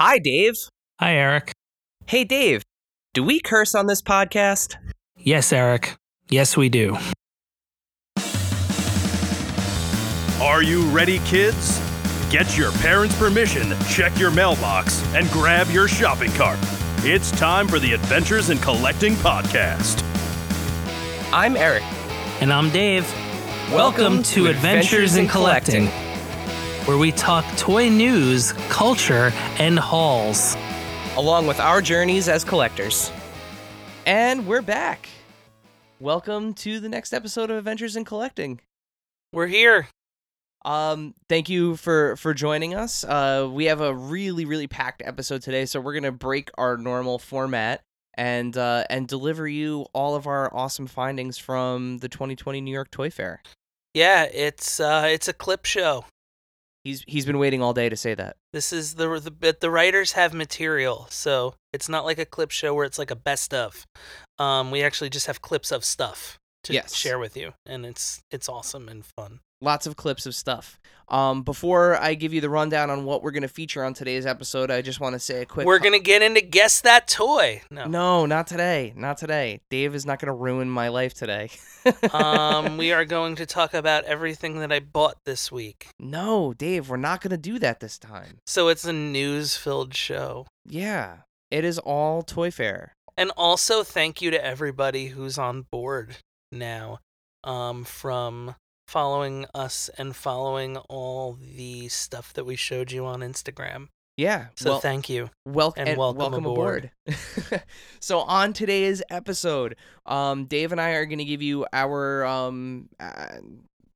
Hi, Dave. Hi, Eric. Hey, Dave. Do we curse on this podcast? Yes, Eric. Yes, we do. Are you ready, kids? Get your parents' permission, check your mailbox, and grab your shopping cart. It's time for the Adventures in Collecting podcast. I'm Eric. And I'm Dave. Welcome to Adventures in Collecting. Where we talk toy news, culture, and hauls. along with our journeys as collectors. And we're back. Welcome to the next episode of Adventures in Collecting. We're here. Um, thank you for for joining us. Uh, we have a really really packed episode today, so we're gonna break our normal format and uh, and deliver you all of our awesome findings from the 2020 New York Toy Fair. Yeah, it's uh, it's a clip show. He's he's been waiting all day to say that. This is the the but the writers have material, so it's not like a clip show where it's like a best of. Um, we actually just have clips of stuff to Yes. share with you, and it's it's awesome and fun. lots of clips of stuff. Um, before I give you the rundown on what we're going to feature on today's episode, I just want to say a quick. We're gonna get into guess that toy. No, No, not today. Not today. Dave is not going to ruin my life today. um, we are going to talk about everything that I bought this week. no, Dave, we're not going to do that this time. So it's a news-filled show. Yeah, it is all Toy Fair. And also, thank you to everybody who's on board now, um, from following us and following all the stuff that we showed you on Instagram. Yeah. So well, thank you. Welcome and welcome aboard. so on today's episode, um, Dave and I are going to give you our um, uh,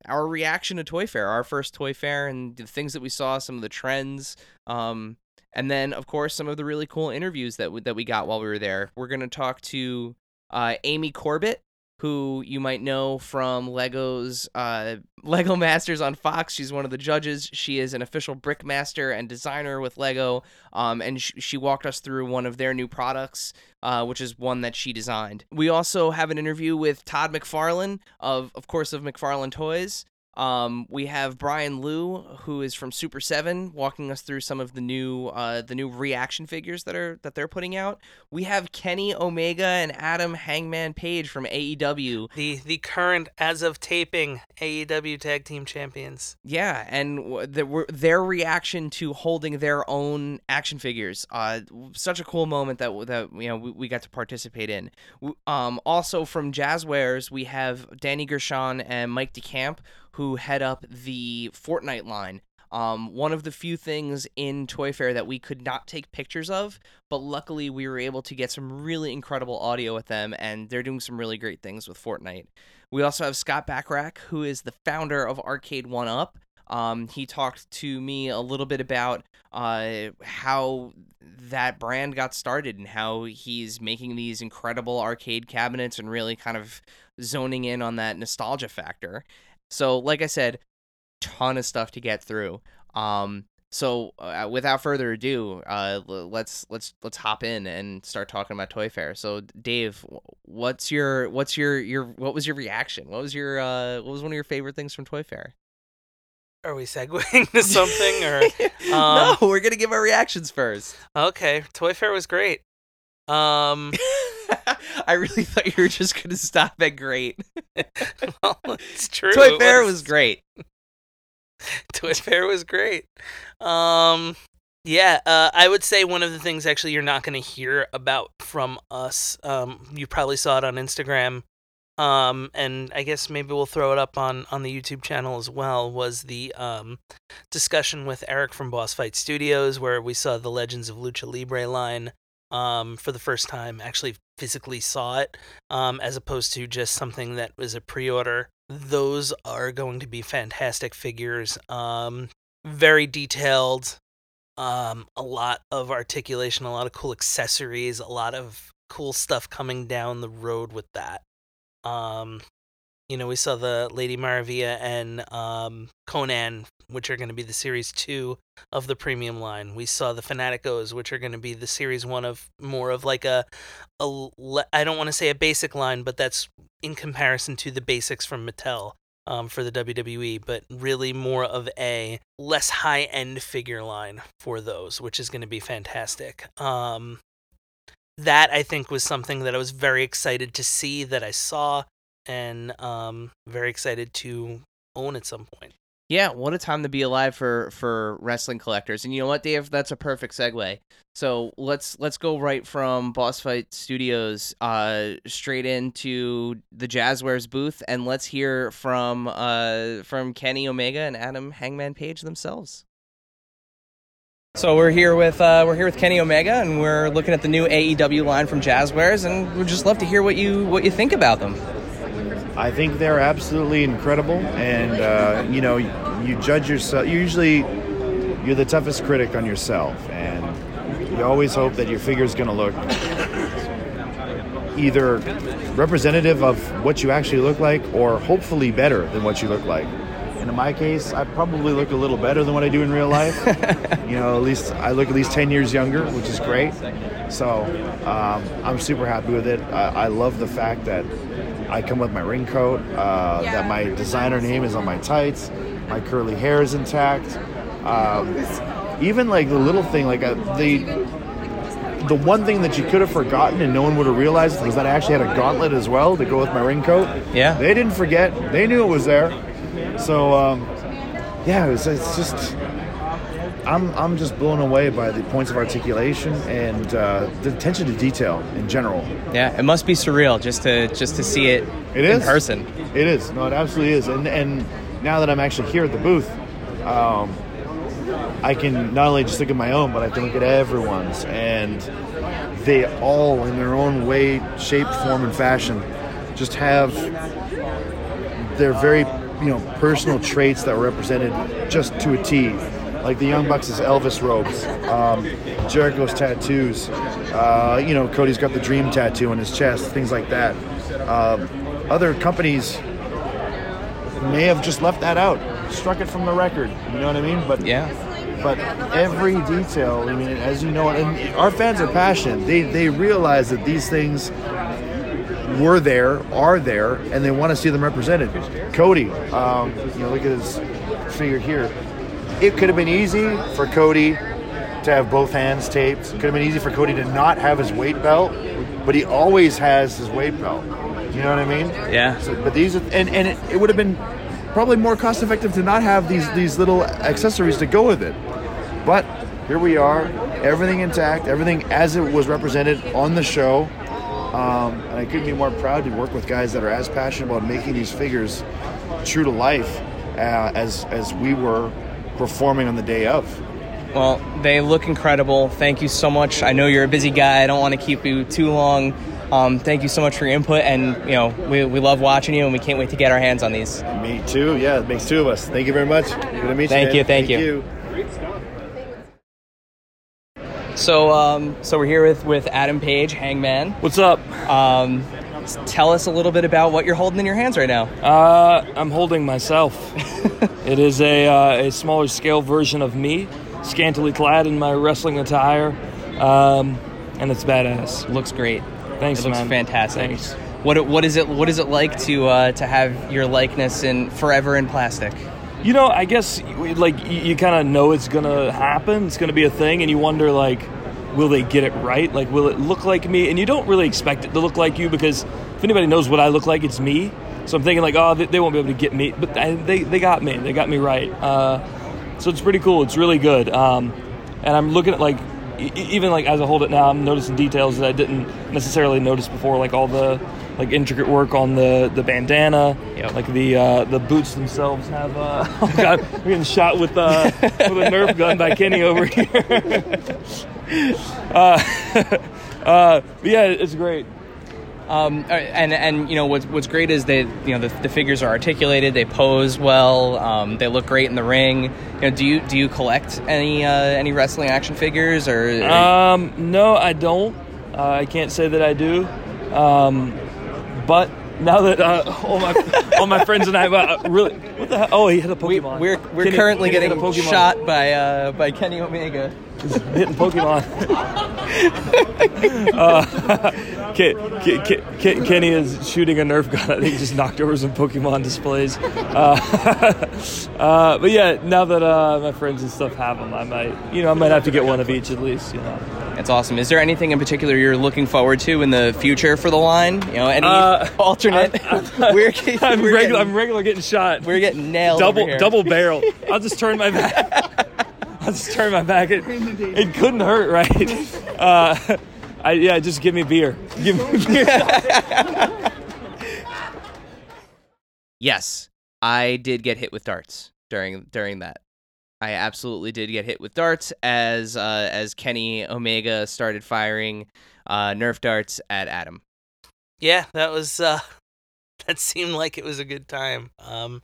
our reaction to Toy Fair, our first Toy Fair, and the things that we saw, some of the trends, um, and then of course some of the really cool interviews that we, that we got while we were there. We're going to talk to uh, Amy Corbett. Who you might know from Lego's uh, Lego Masters on Fox. She's one of the judges. She is an official brick master and designer with Lego um, and sh- she walked us through one of their new products, uh, which is one that she designed. We also have an interview with Todd McFarlane of, of course, of McFarlane Toys. Um, we have Brian Liu, who is from Super Seven, walking us through some of the new uh, the new reaction figures that are that they're putting out. We have Kenny Omega and Adam Hangman Page from AEW. The the current as of taping AEW Tag Team Champions. Yeah, and w- the, their reaction to holding their own action figures, uh, such a cool moment that that you know we, we got to participate in. Um, also from Jazwares, we have Danny Gershon and Mike DeCamp who head up the Fortnite line. Um, one of the few things in Toy Fair that we could not take pictures of, but luckily we were able to get some really incredible audio with them, and they're doing some really great things with Fortnite. We also have Scott Bachrach, who is the founder of Arcade One Up. Um, he talked to me a little bit about uh, how that brand got started and how he's making these incredible arcade cabinets and really kind of zoning in on that nostalgia factor. So, like I said, ton of stuff to get through. Um, so uh, without further ado, uh, let's let's let's hop in and start talking about Toy Fair. So, Dave, what's your what's your your what was your reaction? What was your uh, what was one of your favorite things from Toy Fair? Are we segueing to something or um, no, we're gonna give our reactions first. okay? Toy Fair was great. Um, I really thought you were just gonna stop at great. well, it's true. Toy it Fair was great. Toy Fair was great. Um, yeah, uh, I would say one of the things actually you're not going to hear about from us. Um, you probably saw it on Instagram. Um, and I guess maybe we'll throw it up on, on the YouTube channel as well. Was the um, discussion with Eric from Boss Fight Studios, where we saw the Legends of Lucha Libre line um, for the first time, actually physically saw it, um, as opposed to just something that was a pre order. Those are going to be fantastic figures. Um, very detailed, um, a lot of articulation, a lot of cool accessories, a lot of cool stuff coming down the road with that. Um, you know, we saw the Lady Maravilla and um, Konnan, which are going to be the series two of the premium line. We saw the Fanaticos, which are going to be the series one of more of like a, a I don't want to say a basic line, but that's in comparison to the basics from Mattel. um, for the WWE, but really more of a less high end figure line for those, which is going to be fantastic. Um, that I think was something that I was very excited to see that I saw and um, very excited to own at some point. Yeah, what a time to be alive for for wrestling collectors. And you know what, Dave? That's a perfect segue. So let's let's go right from Boss Fight Studios uh, straight into the Jazwares booth, and let's hear from uh, from Kenny Omega and Adam Hangman Page themselves. So we're here with uh, we're here with Kenny Omega, and we're looking at the new AEW line from Jazwares, and we'd just love to hear what you what you think about them. I think they're absolutely incredible, and uh, you know, you judge yourself. Usually, you're the toughest critic on yourself, and you always hope that your figure is going to look either representative of what you actually look like, or hopefully better than what you look like. And in my case, I probably look a little better than what I do in real life. you know, at least I look at least 10 years younger, which is great. So um, I'm super happy with it. I, I love the fact that I come with my ring coat, uh, that my designer name is on my tights, my curly hair is intact. Um, even like the little thing, like uh, the the one thing that you could have forgotten and no one would have realized was that I actually had a gauntlet as well to go with my ring coat. Yeah. They didn't forget. They knew it was there. So um, yeah, it was, it's just I'm I'm just blown away by the points of articulation and uh, the attention to detail in general. Yeah, it must be surreal just to just to see it, It in is. person. It is. No, it absolutely is. And and now that I'm actually here at the booth, um, I can not only just look at my own, but I can look at everyone's, and they all, in their own way, shape, form, and fashion, just have their very you know personal traits that were represented just to a T. Like the Young Bucks' Elvis robes, um, Jericho's tattoos. Uh, you know, Cody's got the Dream tattoo on his chest, things like that. Um, other companies may have just left that out, struck it from the record. You know what I mean? But Yeah. but every detail, I mean, as you know, and our fans are passionate. They they realize that these things were there, are there, and they want to see them represented. Cody, um, you know, look at his figure here. It could have been easy for Cody to have both hands taped. It could have been easy for Cody to not have his weight belt, but he always has his weight belt. You know what I mean? Yeah. So, but these are, and and it, it would have been probably more cost effective to not have these these little accessories to go with it. But here we are, everything intact, everything as it was represented on the show. Um, and I couldn't be more proud to work with guys that are as passionate about making these figures true to life uh, as as we were performing on the day of. Well, they look incredible. Thank you so much. I know you're a busy guy. I don't want to keep you too long. Um, thank you so much for your input, and you know we, we love watching you, and we can't wait to get our hands on these. Me too. Yeah, it makes two of us. Thank you very much. Good to meet you. Thank you. you, man. thank you. So, um, so we're here with with Adam Page, Hangman. What's up? Um, tell us a little bit about what you're holding in your hands right now. Uh, I'm holding myself. it is a, uh, a smaller scale version of me, scantily clad in my wrestling attire, um, and it's badass. looks great. Thanks, It looks man. fantastic. Thanks. What what is it? What is it like to uh, to have your likeness in forever in plastic? You know, I guess like you, kind of know it's gonna happen. It's gonna be a thing, and you wonder like, will they get it right? Like, will it look like me? And you don't really expect it to look like you because if anybody knows what I look like, it's me. So I'm thinking like, oh, they, they won't be able to get me, but I, they they got me. They got me right. Uh, so it's pretty cool. It's really good. Um, and I'm looking at like even like as I hold it now, I'm noticing details that I didn't necessarily notice before, like all the like intricate work on the the bandana, Yep. like the uh, the boots themselves have. Uh, oh god, we're getting shot with uh, with a Nerf gun by Kenny over here. uh, uh, yeah, it's great. Um, and and you know what's what's great is they you know the, the figures are articulated, they pose well, um, they look great in the ring. You know, do you do you collect any uh, any wrestling action figures or? Um, no, I don't. Uh, I can't say that I do. Um, but now that uh, all my all my friends and I uh, really what the hell? Oh, he hit a we, Pokemon. we're we're Kenny- currently Kenny getting a Pokemon. shot by uh, by Kenny Omega. hitting Pokemon. uh, Ken, Ken, Ken, Kenny is shooting a Nerf gun. I think he just knocked over some Pokemon displays. Uh, uh, but yeah, now that uh, my friends and stuff have them, I might, you know, I might have to get one of each at least. You know. That's awesome. Is there anything in particular you're looking forward to in the future for the line? You know, any Uh, alternate? I, we're, I'm we're regular. Getting, I'm regular getting shot. we're getting nailed. double double barrel. I'll just turn my back. I'll just turn my back. It, it couldn't hurt, right? Uh, I, yeah, just give me beer. Give me beer. Yes, I did get hit with darts during during that. I absolutely did get hit with darts as uh, as Kenny Omega started firing uh, Nerf darts at Adam. Yeah, that was uh that seemed like it was a good time. Um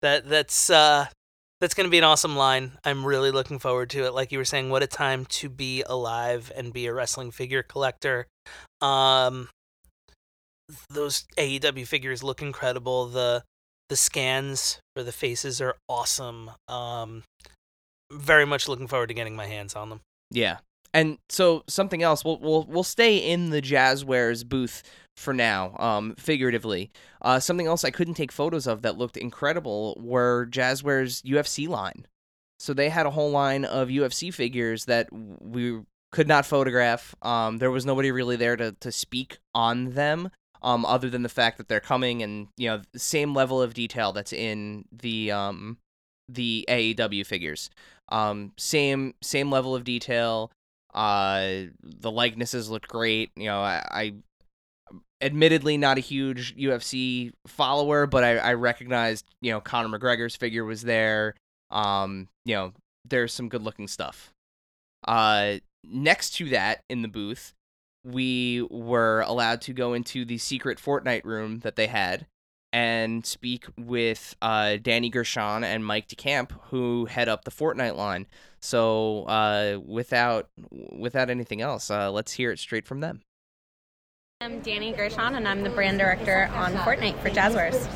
that that's uh that's going to be an awesome line. I'm really looking forward to it. Like you were saying, what a time to be alive and be a wrestling figure collector. Um those AEW figures look incredible. The the scans for the faces are awesome. Um very much looking forward to getting my hands on them. Yeah. And so something else, we'll we'll we'll stay in the Jazwares booth for now, um, figuratively. Uh, something else I couldn't take photos of that looked incredible were Jazwares UFC line. So they had a whole line of UFC figures that we could not photograph. Um, there was nobody really there to to speak on them, um, other than the fact that they're coming and you know the same level of detail that's in the um the AEW figures. Um, same same level of detail. Uh, the likenesses looked great. You know, I admittedly not a huge UFC follower, but I, I recognized you know Conor McGregor's figure was there. Um, you know, there's some good looking stuff. Uh, next to that in the booth, we were allowed to go into the secret Fortnite room that they had and speak with uh, Danny Gershon and Mike DeCamp, who head up the Fortnite line. So, uh, without without anything else, uh, let's hear it straight from them. I'm Danny Gershon, and I'm the brand director on Fortnite for Jazwares.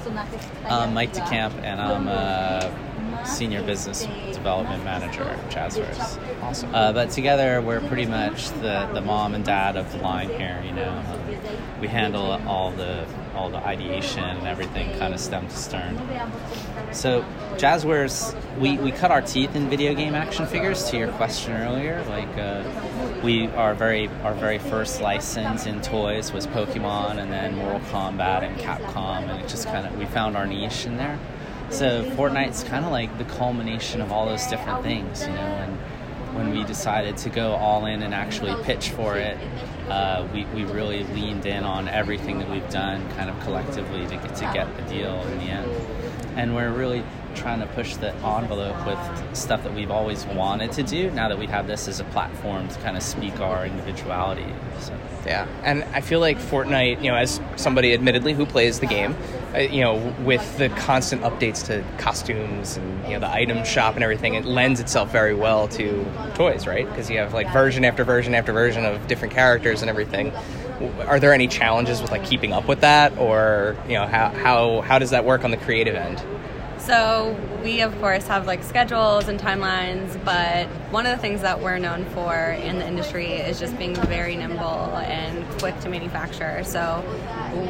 I'm Mike DeCamp, and I'm a senior business development manager at Jazwares. Awesome. Uh, but together, we're pretty much the, the mom and dad of the line here. You know, um, we handle all the all the ideation and everything, kind of stem to stern. So, Jazwares, we, we cut our teeth in video game action figures. To your question earlier, like uh, we our very our very first license in toys was Pokemon, and then Mortal Kombat and Capcom, and it just kind of we found our niche in there. So Fortnite's kind of like the culmination of all those different things, you know. And when we decided to go all in and actually pitch for it, uh, we, we really leaned in on everything that we've done kind of collectively to get, to get the deal in the end. And we're really trying to push the envelope with stuff that we've always wanted to do now that we have this as a platform to kind of speak our individuality. So. Yeah, and I feel like Fortnite, you know, as somebody admittedly who plays the game, uh, you know, with the constant updates to costumes and you know the item shop and everything, it lends itself very well to toys, right? Because you have like version after version after version of different characters and everything. Are there any challenges with like keeping up with that, or you know, how how how does that work on the creative end? So we of course have like schedules and timelines, but one of the things that we're known for in the industry is just being very nimble and quick to manufacture. So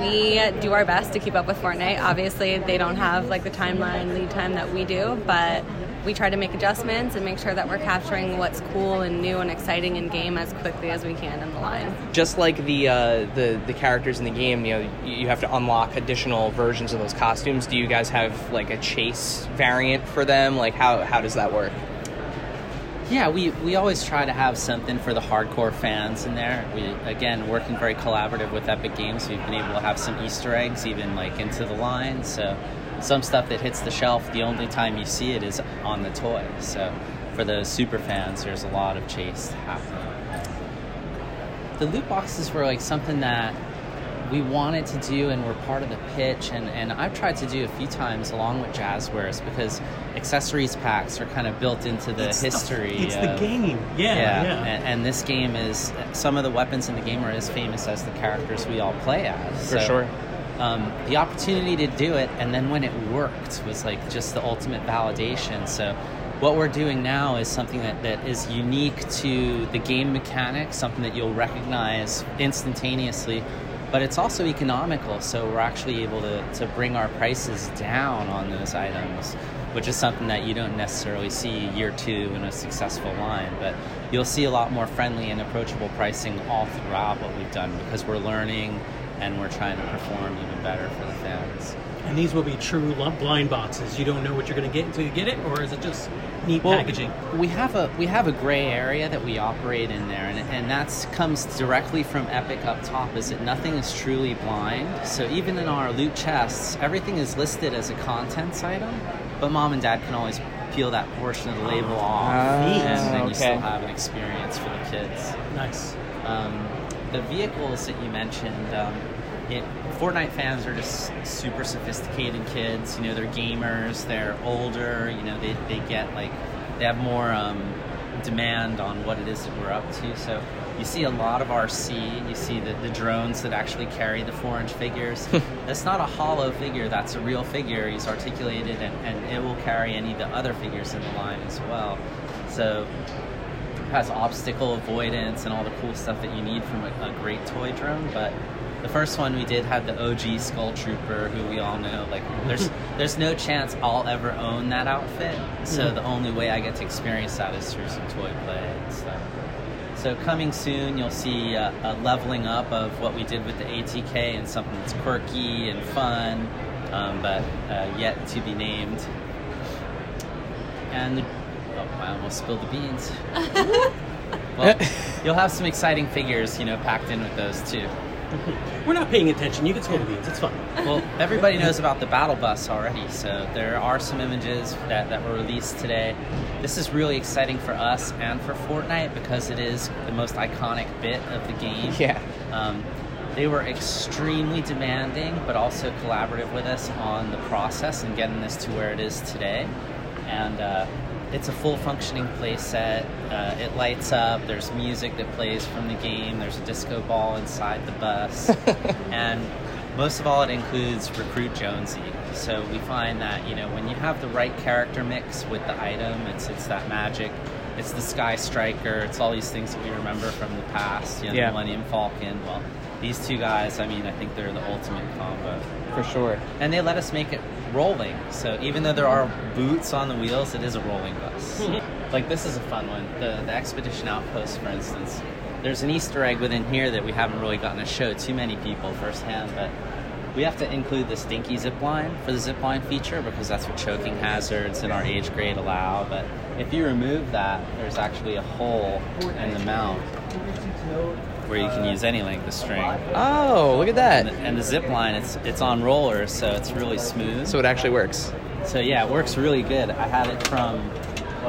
we do our best to keep up with Fortnite. Obviously, they don't have like the timeline lead time that we do, but we try to make adjustments and make sure that we're capturing what's cool and new and exciting in game as quickly as we can in the line. just like the uh, the the characters in the game, you know, you have to unlock additional versions of those costumes. Do you guys have like a chase variant for them? Like how how does that work? Yeah, we, we always try to have something for the hardcore fans in there. We again working very collaborative with Epic Games. We've been able to have some Easter eggs even like into the line. So some stuff that hits the shelf, the only time you see it is on the toy. So for the super fans, there's a lot of chase happening. The loot boxes were like something that we wanted to do and were part of the pitch and, and I've tried to do a few times along with Jazwares because accessories packs are kind of built into the It's the- history. it's the of- game. Yeah, yeah. And, and this game is some of the weapons in the game are as famous as the characters we all play as. For So, sure. Um, the opportunity to do it and then when it worked was like just the ultimate validation. So what we're doing now is something that, that is unique to the game mechanics, something that you'll recognize instantaneously, but it's also economical. So we're actually able to, to bring our prices down on those items, which is something that you don't necessarily see year two in a successful line. But you'll see a lot more friendly and approachable pricing all throughout what we've done because we're learning and we're trying to perform even better for the fans. And these will be true lu- blind boxes. You don't know what you're going to get until you get it, or is it just neat Well, packaging? We have a we have a gray area that we operate in there, and, and that comes directly from Epic up top. Is that nothing is truly blind. So even in our loot chests, everything is listed as a contents item, but mom and dad can always peel that portion of the label off, Ah, and then you still have an experience for the kids. Nice. Um, the vehicles that you mentioned, um, it, Fortnite fans are just super sophisticated kids. You know, they're gamers. They're older. You know, they, they get like they have more um, demand on what it is that we're up to. So you see a lot of RC. You see the, the drones that actually carry the four inch figures. that's not a hollow figure. That's a real figure. He's articulated, and, and it will carry any of the other figures in the line as well. So has obstacle avoidance and all the cool stuff that you need from a, a great toy drone. But the first one we did had the OG Skull Trooper, who we all know. Like, there's there's no chance I'll ever own that outfit. So the only way I get to experience that is through some toy play and stuff. So coming soon, you'll see uh, a leveling up of what we did with the ATK and something that's quirky and fun, um, but uh, yet to be named. And oh, I almost spilled the beans. well, you'll have some exciting figures, you know, packed in with those too. We're not paying attention. You can spill the beans. It's fine. Well, everybody knows about the battle bus already, so there are some images that, that were released today. This is really exciting for us and for Fortnite because it is the most iconic bit of the game. Yeah. Um, they were extremely demanding, but also collaborative with us on the process and getting this to where it is today. And uh, it's a full functioning playset. Uh, it lights up. There's music that plays from the game. There's a disco ball inside the bus, and most of all, it includes Recruit Jonesy. So we find that you know when you have the right character mix with the item, it's it's that magic. It's the Sky Striker. It's all these things that we remember from the past. You know, Yeah. the Millennium Falcon. Well, these two guys. I mean, I think they're the ultimate combo For sure. and they let us make it rolling. So even though there are boots on the wheels, it is a rolling bus. like this is a fun one. The the expedition outpost, for instance. There's an Easter egg within here that we haven't really gotten to show too many people firsthand, but we have to include this dinky zip line for the zip line feature because that's what choking hazards in our age grade allow. But if you remove that, there's actually a hole in the mount where you can use any length of string. Oh, look at that. And the, and the zip line, it's it's on rollers, so it's really smooth. So it actually works. So yeah, it works really good. I had it from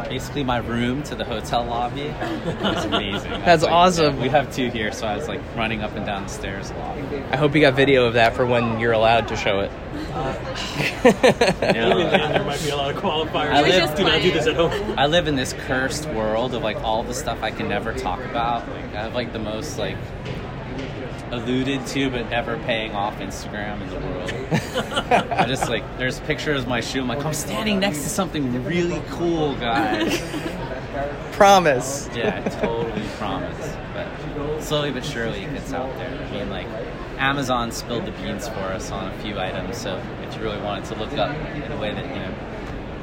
basically my room to the hotel lobby. It's amazing. That's like- awesome. yeah, we have two here, so I was like running up and down the stairs a lot. I hope you got video of that for when you're allowed to show it. Yeah. Even then, there might be a lot of qualifiers. I live- just do not do this at home. I live in this cursed world of like all the stuff I can never talk about. Like I have like the most like alluded to but never paying off Instagram in the world. I just like there's pictures of my shoe. I'm like I'm standing next to something really cool, guys. Promise. Yeah, totally promise. But slowly but surely it gets out there. I mean, like, Amazon spilled the beans for us on a few items, so if you really wanted to look up in a way that, you know,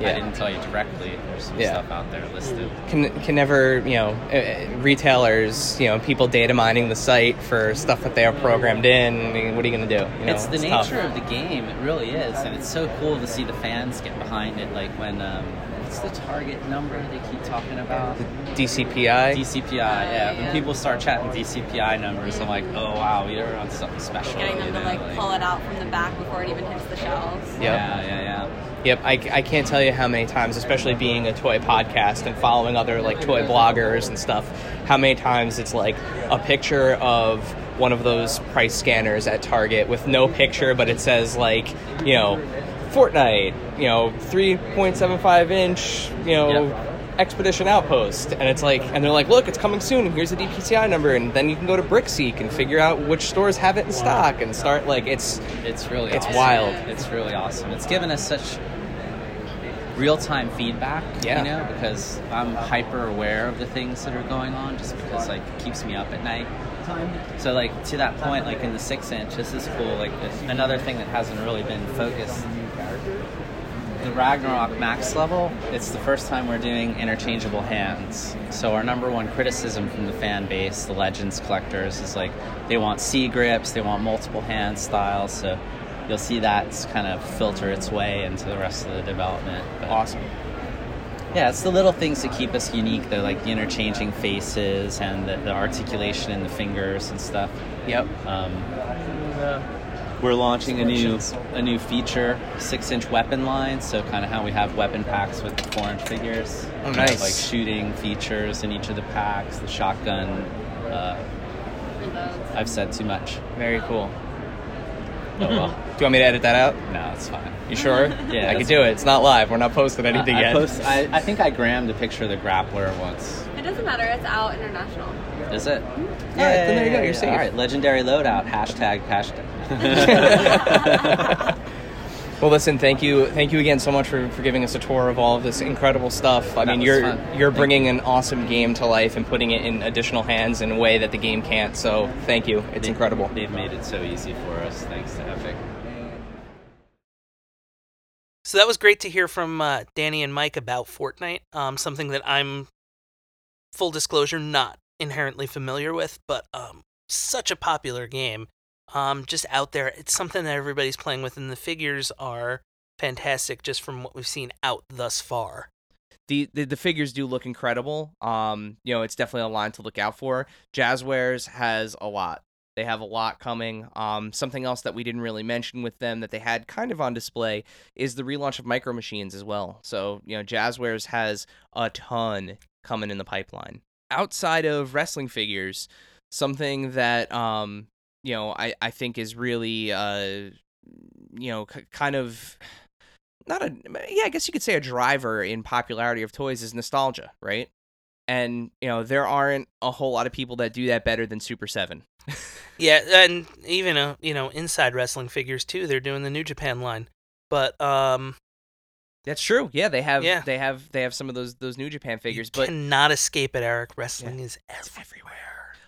Yeah. I didn't tell you directly, there's some Yeah. stuff out there listed. Can can never you know uh, uh, retailers you know people data mining the site for stuff that they have programmed in. I mean, what are you gonna do? You know, it's the tough. nature of the game, it really is, and it's so cool to see the fans get behind it. Like when, um, what's the target number they keep talking about? The DCPI. DCPI, yeah. When yeah. people start chatting DCPI numbers, I'm like, oh wow, we are on something special. Getting them you to know, like pull it out from the back before it even hits the shelves. Yep. Yeah, yeah, yeah. Yep, I, I can't tell you how many times, especially being a toy podcast and following other like toy bloggers and stuff, how many times it's like a picture of one of those price scanners at Target with no picture, but it says like, you know, Fortnite, you know, 3.75 inch, you know, Yep. Expedition Outpost, and it's like, and they're like, look, it's coming soon, and here's the DPCI number, and then you can go to Brickseek and figure out which stores have it in stock and start like it's It's really It's awesome. wild. It's really awesome. It's given us such real time feedback. Yeah. You know, because I'm hyper aware of the things that are going on, just because like it keeps me up at night. So like to that point, like in the six inch, this is cool. Like another thing that hasn't really been focused. The Ragnarok max level, it's the first time we're doing interchangeable hands. So our number one criticism from the fan base, the Legends collectors, is like they want C grips, they want multiple hand styles. So you'll see that kind of filter its way into the rest of the development. But Awesome. yeah, it's the little things that keep us unique. They're like the interchanging faces and the, the articulation in the fingers and stuff. Yep. Um, we're launching a new a new feature, six inch weapon line. So kind of how we have weapon packs with the four inch figures. Oh, We have, nice. like shooting features in each of the packs. The shotgun. Uh, I've said too much. Very cool. Oh well. Do you want me to edit that out? No, it's fine. You sure? Yeah, I could do it. It's not live. We're not posting anything I, I yet. post- I, I think I grammed a picture of the grappler once. It doesn't matter. It's out international. Is it? All right, then there you go. You're safe. All right, legendary loadout. Hashtag hashtag. Well, listen, thank you, thank you again so much for, for giving us a tour of all of this incredible stuff. I That mean, you're fun. you're Thank bringing an awesome game to life and putting it in additional hands in a way that the game can't. So, thank you. It's They- incredible. They've made it so easy for us, thanks to Epic. So that was great to hear from uh, Danny and Mike about Fortnite. Um, something that I'm, full disclosure, not inherently familiar with, but um, such a popular game. Um, just out there, it's something that everybody's playing with, and the figures are fantastic just from what we've seen out thus far. the, the the figures do look incredible. Um, you know, it's definitely a line to look out for. Jazwares has a lot. They have a lot coming. Um, something else that we didn't really mention with them that they had kind of on display is the relaunch of Micro Machines as well. So you know, Jazwares has a ton coming in the pipeline. Outside of wrestling figures, something that um, you know, I I think is really uh, you know, k- kind of not a yeah i guess you could say a driver in popularity of toys is nostalgia right and you know there aren't a whole lot of people that do that better than super 7 Yeah, and even uh, you know inside wrestling figures too. They're doing the New Japan line, but um, that's true yeah they have Yeah. they have they have some of those those new japan figures you but cannot escape it. Eric, wrestling is everywhere.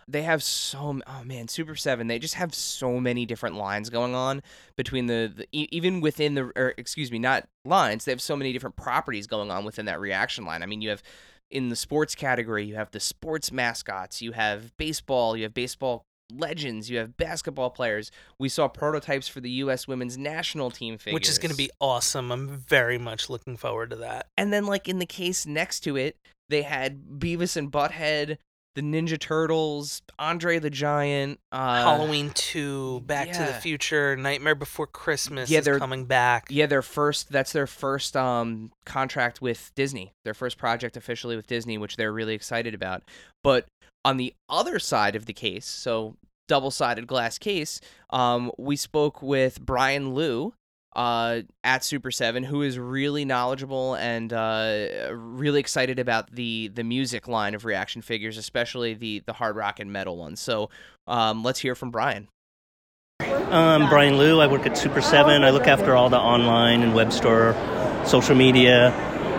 They have so oh man super 7 they just have so many different lines going on between the, the even within the or excuse me not lines they have so many different properties going on within that reaction line i mean you have in the sports category you have the sports mascots you have baseball you have baseball legends you have basketball players we saw prototypes for the us women's national team figures which is going to be awesome. I'm very much looking forward to that. and then like in the case next to it they had beavis and butthead the ninja turtles andre the giant uh Halloween 2, Back to the. Future, Nightmare Before Christmas Yeah, is they're- coming back. Yeah, their first that's their first um contract with Disney. Their first project officially with Disney, which they're really excited about. But on the other side of the case, so double-sided glass case, um we spoke with Brian Liu uh at Super 7 who is really knowledgeable and uh really excited about the the music line of reaction figures, especially the the hard rock and metal ones. So, um let's hear from Brian. Um, Brian Liu. I work at Super 7. I look after all the online and web store, social media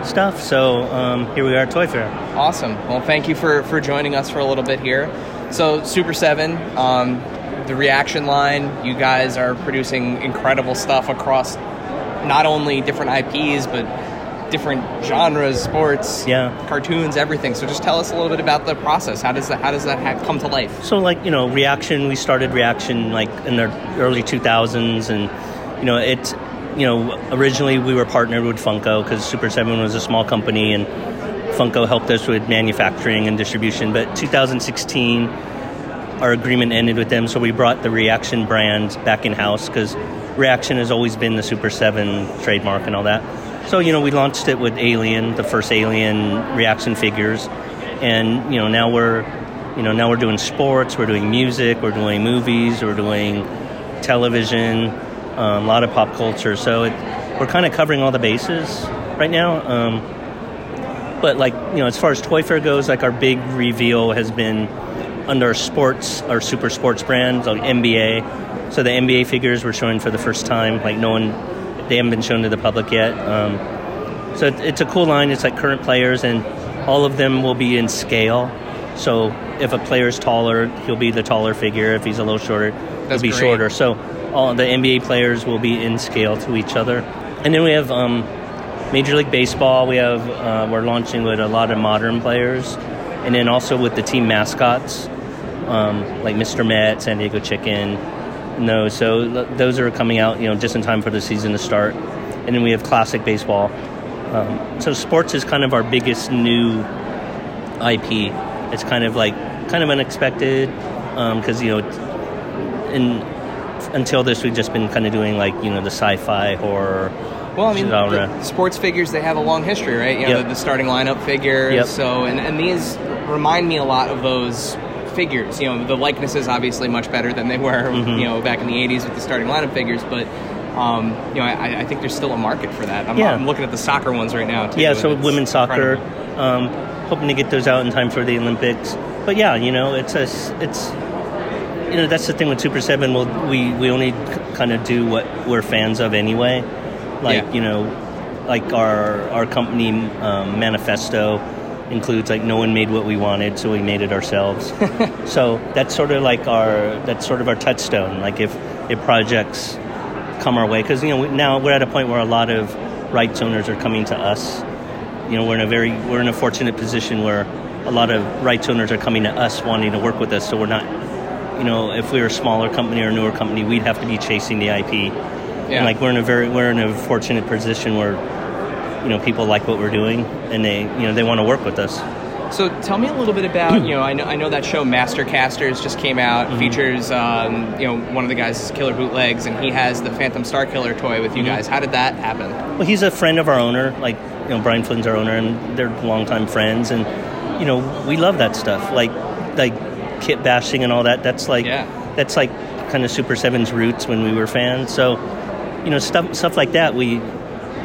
stuff. So um, here we are at Toy Fair. Awesome. Well, thank you for for joining us for a little bit here. So, Super Seven, um, the reaction line. You guys are producing incredible stuff across not only different IPs but different genres, sports, Yeah. cartoons, everything. So, just tell us a little bit about the process. How does that How does that ha- come to life? So, like, you know, Reaction, we started Reaction like in the early 2000s. And, you know, it, you know, originally we were partnered with Funko because Super 7 was a small company and Funko helped us with manufacturing and distribution. But 2016, our agreement ended with them, so we brought the Reaction brand back in house because Reaction has always been the Super 7 trademark and all that. So, you know, we launched it with Alien, the first Alien reaction figures. And, you know, now we're, you know, now we're doing sports, we're doing music, we're doing movies, we're doing television, um, a lot of pop culture. So it, we're kind of covering all the bases right now. Um, but like you know, as far as Toy Fair goes, like our big reveal has been under sports, our super sports brands like NBA. So the NBA figures we're showing for the first time. Like no one, they haven't been shown to the public yet. Um, So it, it's a cool line. It's like current players, and all of them will be in scale. So if a player's taller, he'll be the taller figure. If he's a little shorter, That's he'll be great. shorter. So all the NBA players will be in scale to each other. And then we have um, Major League Baseball. We have uh, we're launching with a lot of modern players, and then also with the team mascots, um, like Mr. Met, San Diego Chicken. No, so those are coming out, you know, just in time for the season to start. And then we have classic baseball. Um, so sports is kind of our biggest new IP. It's kind of like kind of unexpected because you know, in until this we've just been kind of doing like you know the sci-fi horror Well, I mean, genre. sports figures they have a long history, right? You know, Yep. the, the starting lineup figures. Yep. So, and, and these remind me a lot of those figures. You know, the likeness is obviously much better than they were, Mhm. you know, back in the '80s with the starting lineup figures. But, um, you know, I, I think there's still a market for that. I'm, Yeah. I'm looking at the soccer ones right now. Too, yeah, so women's soccer, um, hoping to get those out in time for the Olympics. But yeah, you know, it's a, it's you know that's the thing with Super Seven. We'll, we we only kind of do what we're fans of anyway. Like Yeah. you know, like our our company um, manifesto includes like no one made what we wanted, so we made it ourselves. so that's sort of like our that's sort of our touchstone. Like if if projects come our way, because you know now we're at a point where a lot of rights owners are coming to us you know we're in a very we're in a fortunate position where a lot of rights owners are coming to us wanting to work with us so we're not you know if we were a smaller company or a newer company we'd have to be chasing the ip Yeah. and like we're in a very we're in a fortunate position where you know people like what we're doing and they you know they want to work with us So tell me a little bit about you know I know I know that show Master Casters just came out Mm-hmm. features um, you know one of the guys Killer Bootlegs and he has the Phantom Star Killer toy with you Mm-hmm. guys. How did that happen? Well, he's a friend of our owner. Like, you know, Brian Flynn's our owner, and they're longtime friends. And you know, we love that stuff. Like, like kit bashing and all that. That's like, that's like kind of Super Seven's roots when we were fans. So, you know, stuff stuff like that. We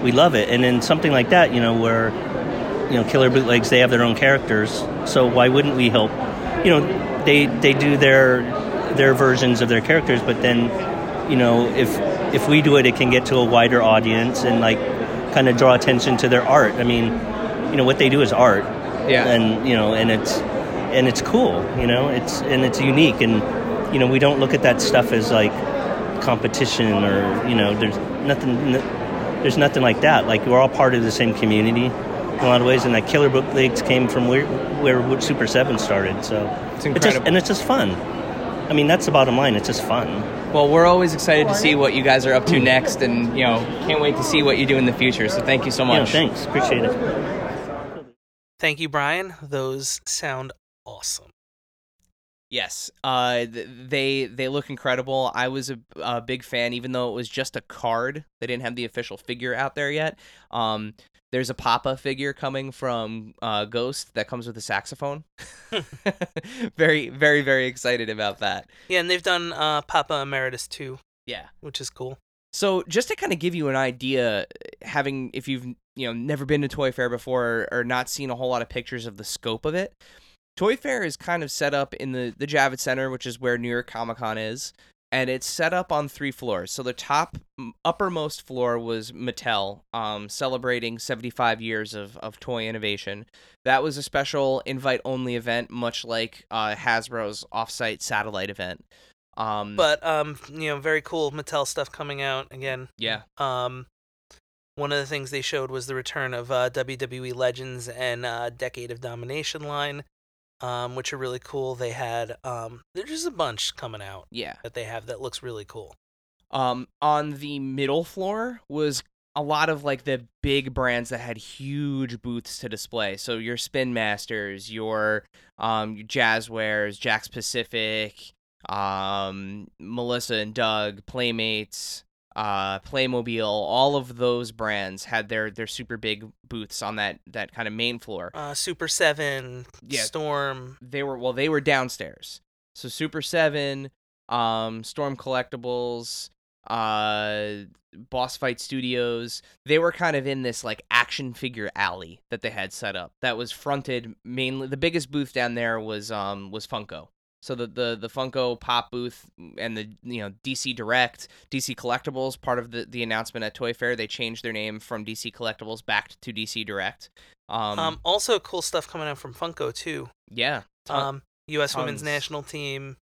we love it. And then something like that, you know, where you know, Killer Bootlegs, they have their own characters. So why wouldn't we help? You know, they they do their their versions of their characters, but then, you know, if if we do it, it can get to a wider audience and like kind of draw attention to their art. I mean, you know, what they do is art. Yeah. And you know, and it's and it's cool. You know, it's and it's unique, and you know, we don't look at that stuff as like competition or you know, there's nothing. There's nothing like that. Like we're all part of the same community in a lot of ways, and that Killer Bootlegs came from where where Super Seven started. So It's just, incredible. and it's just fun. I mean, that's the bottom line. It's just fun. Well, we're always excited to see what you guys are up to next, and you know can't wait to see what you do in the future. So thank you so Yeah, much. thanks. Appreciate it. Thank you, Brian. Those sound awesome. Yes, uh, th- they they look incredible. I was a, a big fan, even though it was just a card. They didn't have the official figure out there yet. Um, there's a Papa figure coming from uh, Ghost that comes with a saxophone. very, very, very excited about that. Yeah, and they've done uh, Papa Emeritus too. Yeah. which is cool. So just to kind of give you an idea, having if you've you know never been to Toy Fair before or not seen a whole lot of pictures of the scope of it, Toy Fair is kind of set up in the the Javits Center, which is where New York Comic Con is, and it's set up on three floors. So the top uppermost floor was Mattel, um, celebrating 75 years of of toy innovation. That was a special invite only event, much like uh, Hasbro's offsite satellite event. Um, But um, you know, very cool Mattel stuff coming out again. Yeah. Um, one of the things they showed was the return of uh, WWE Legends and uh, Decade of Domination line, um, which are really cool. They had um, there's just a bunch coming out. Yeah. that they have that looks really cool. Um, on the middle floor was a lot of like the big brands that had huge booths to display. So your Spin Masters, your um, your Jazwares, Jakks Pacific, um, Melissa and Doug, Playmates, uh, Playmobil, all of those brands had their their super big booths on that that kind of main floor. Uh, Super Seven, Yeah. Storm. They were well, they were downstairs. So Super Seven, um, Storm Collectibles, uh, Boss Fight Studios. They were kind of in this like action figure alley that they had set up. That was fronted mainly. The biggest booth down there was um was Funko. So the, the the Funko Pop booth and the you know DC Direct, DC Collectibles, part of the, the announcement at Toy Fair, they changed their name from DC Collectibles back to DC Direct. Um, Um, also cool stuff coming out from Funko too. yeah. ton- Um, U.S. Women's. National Team.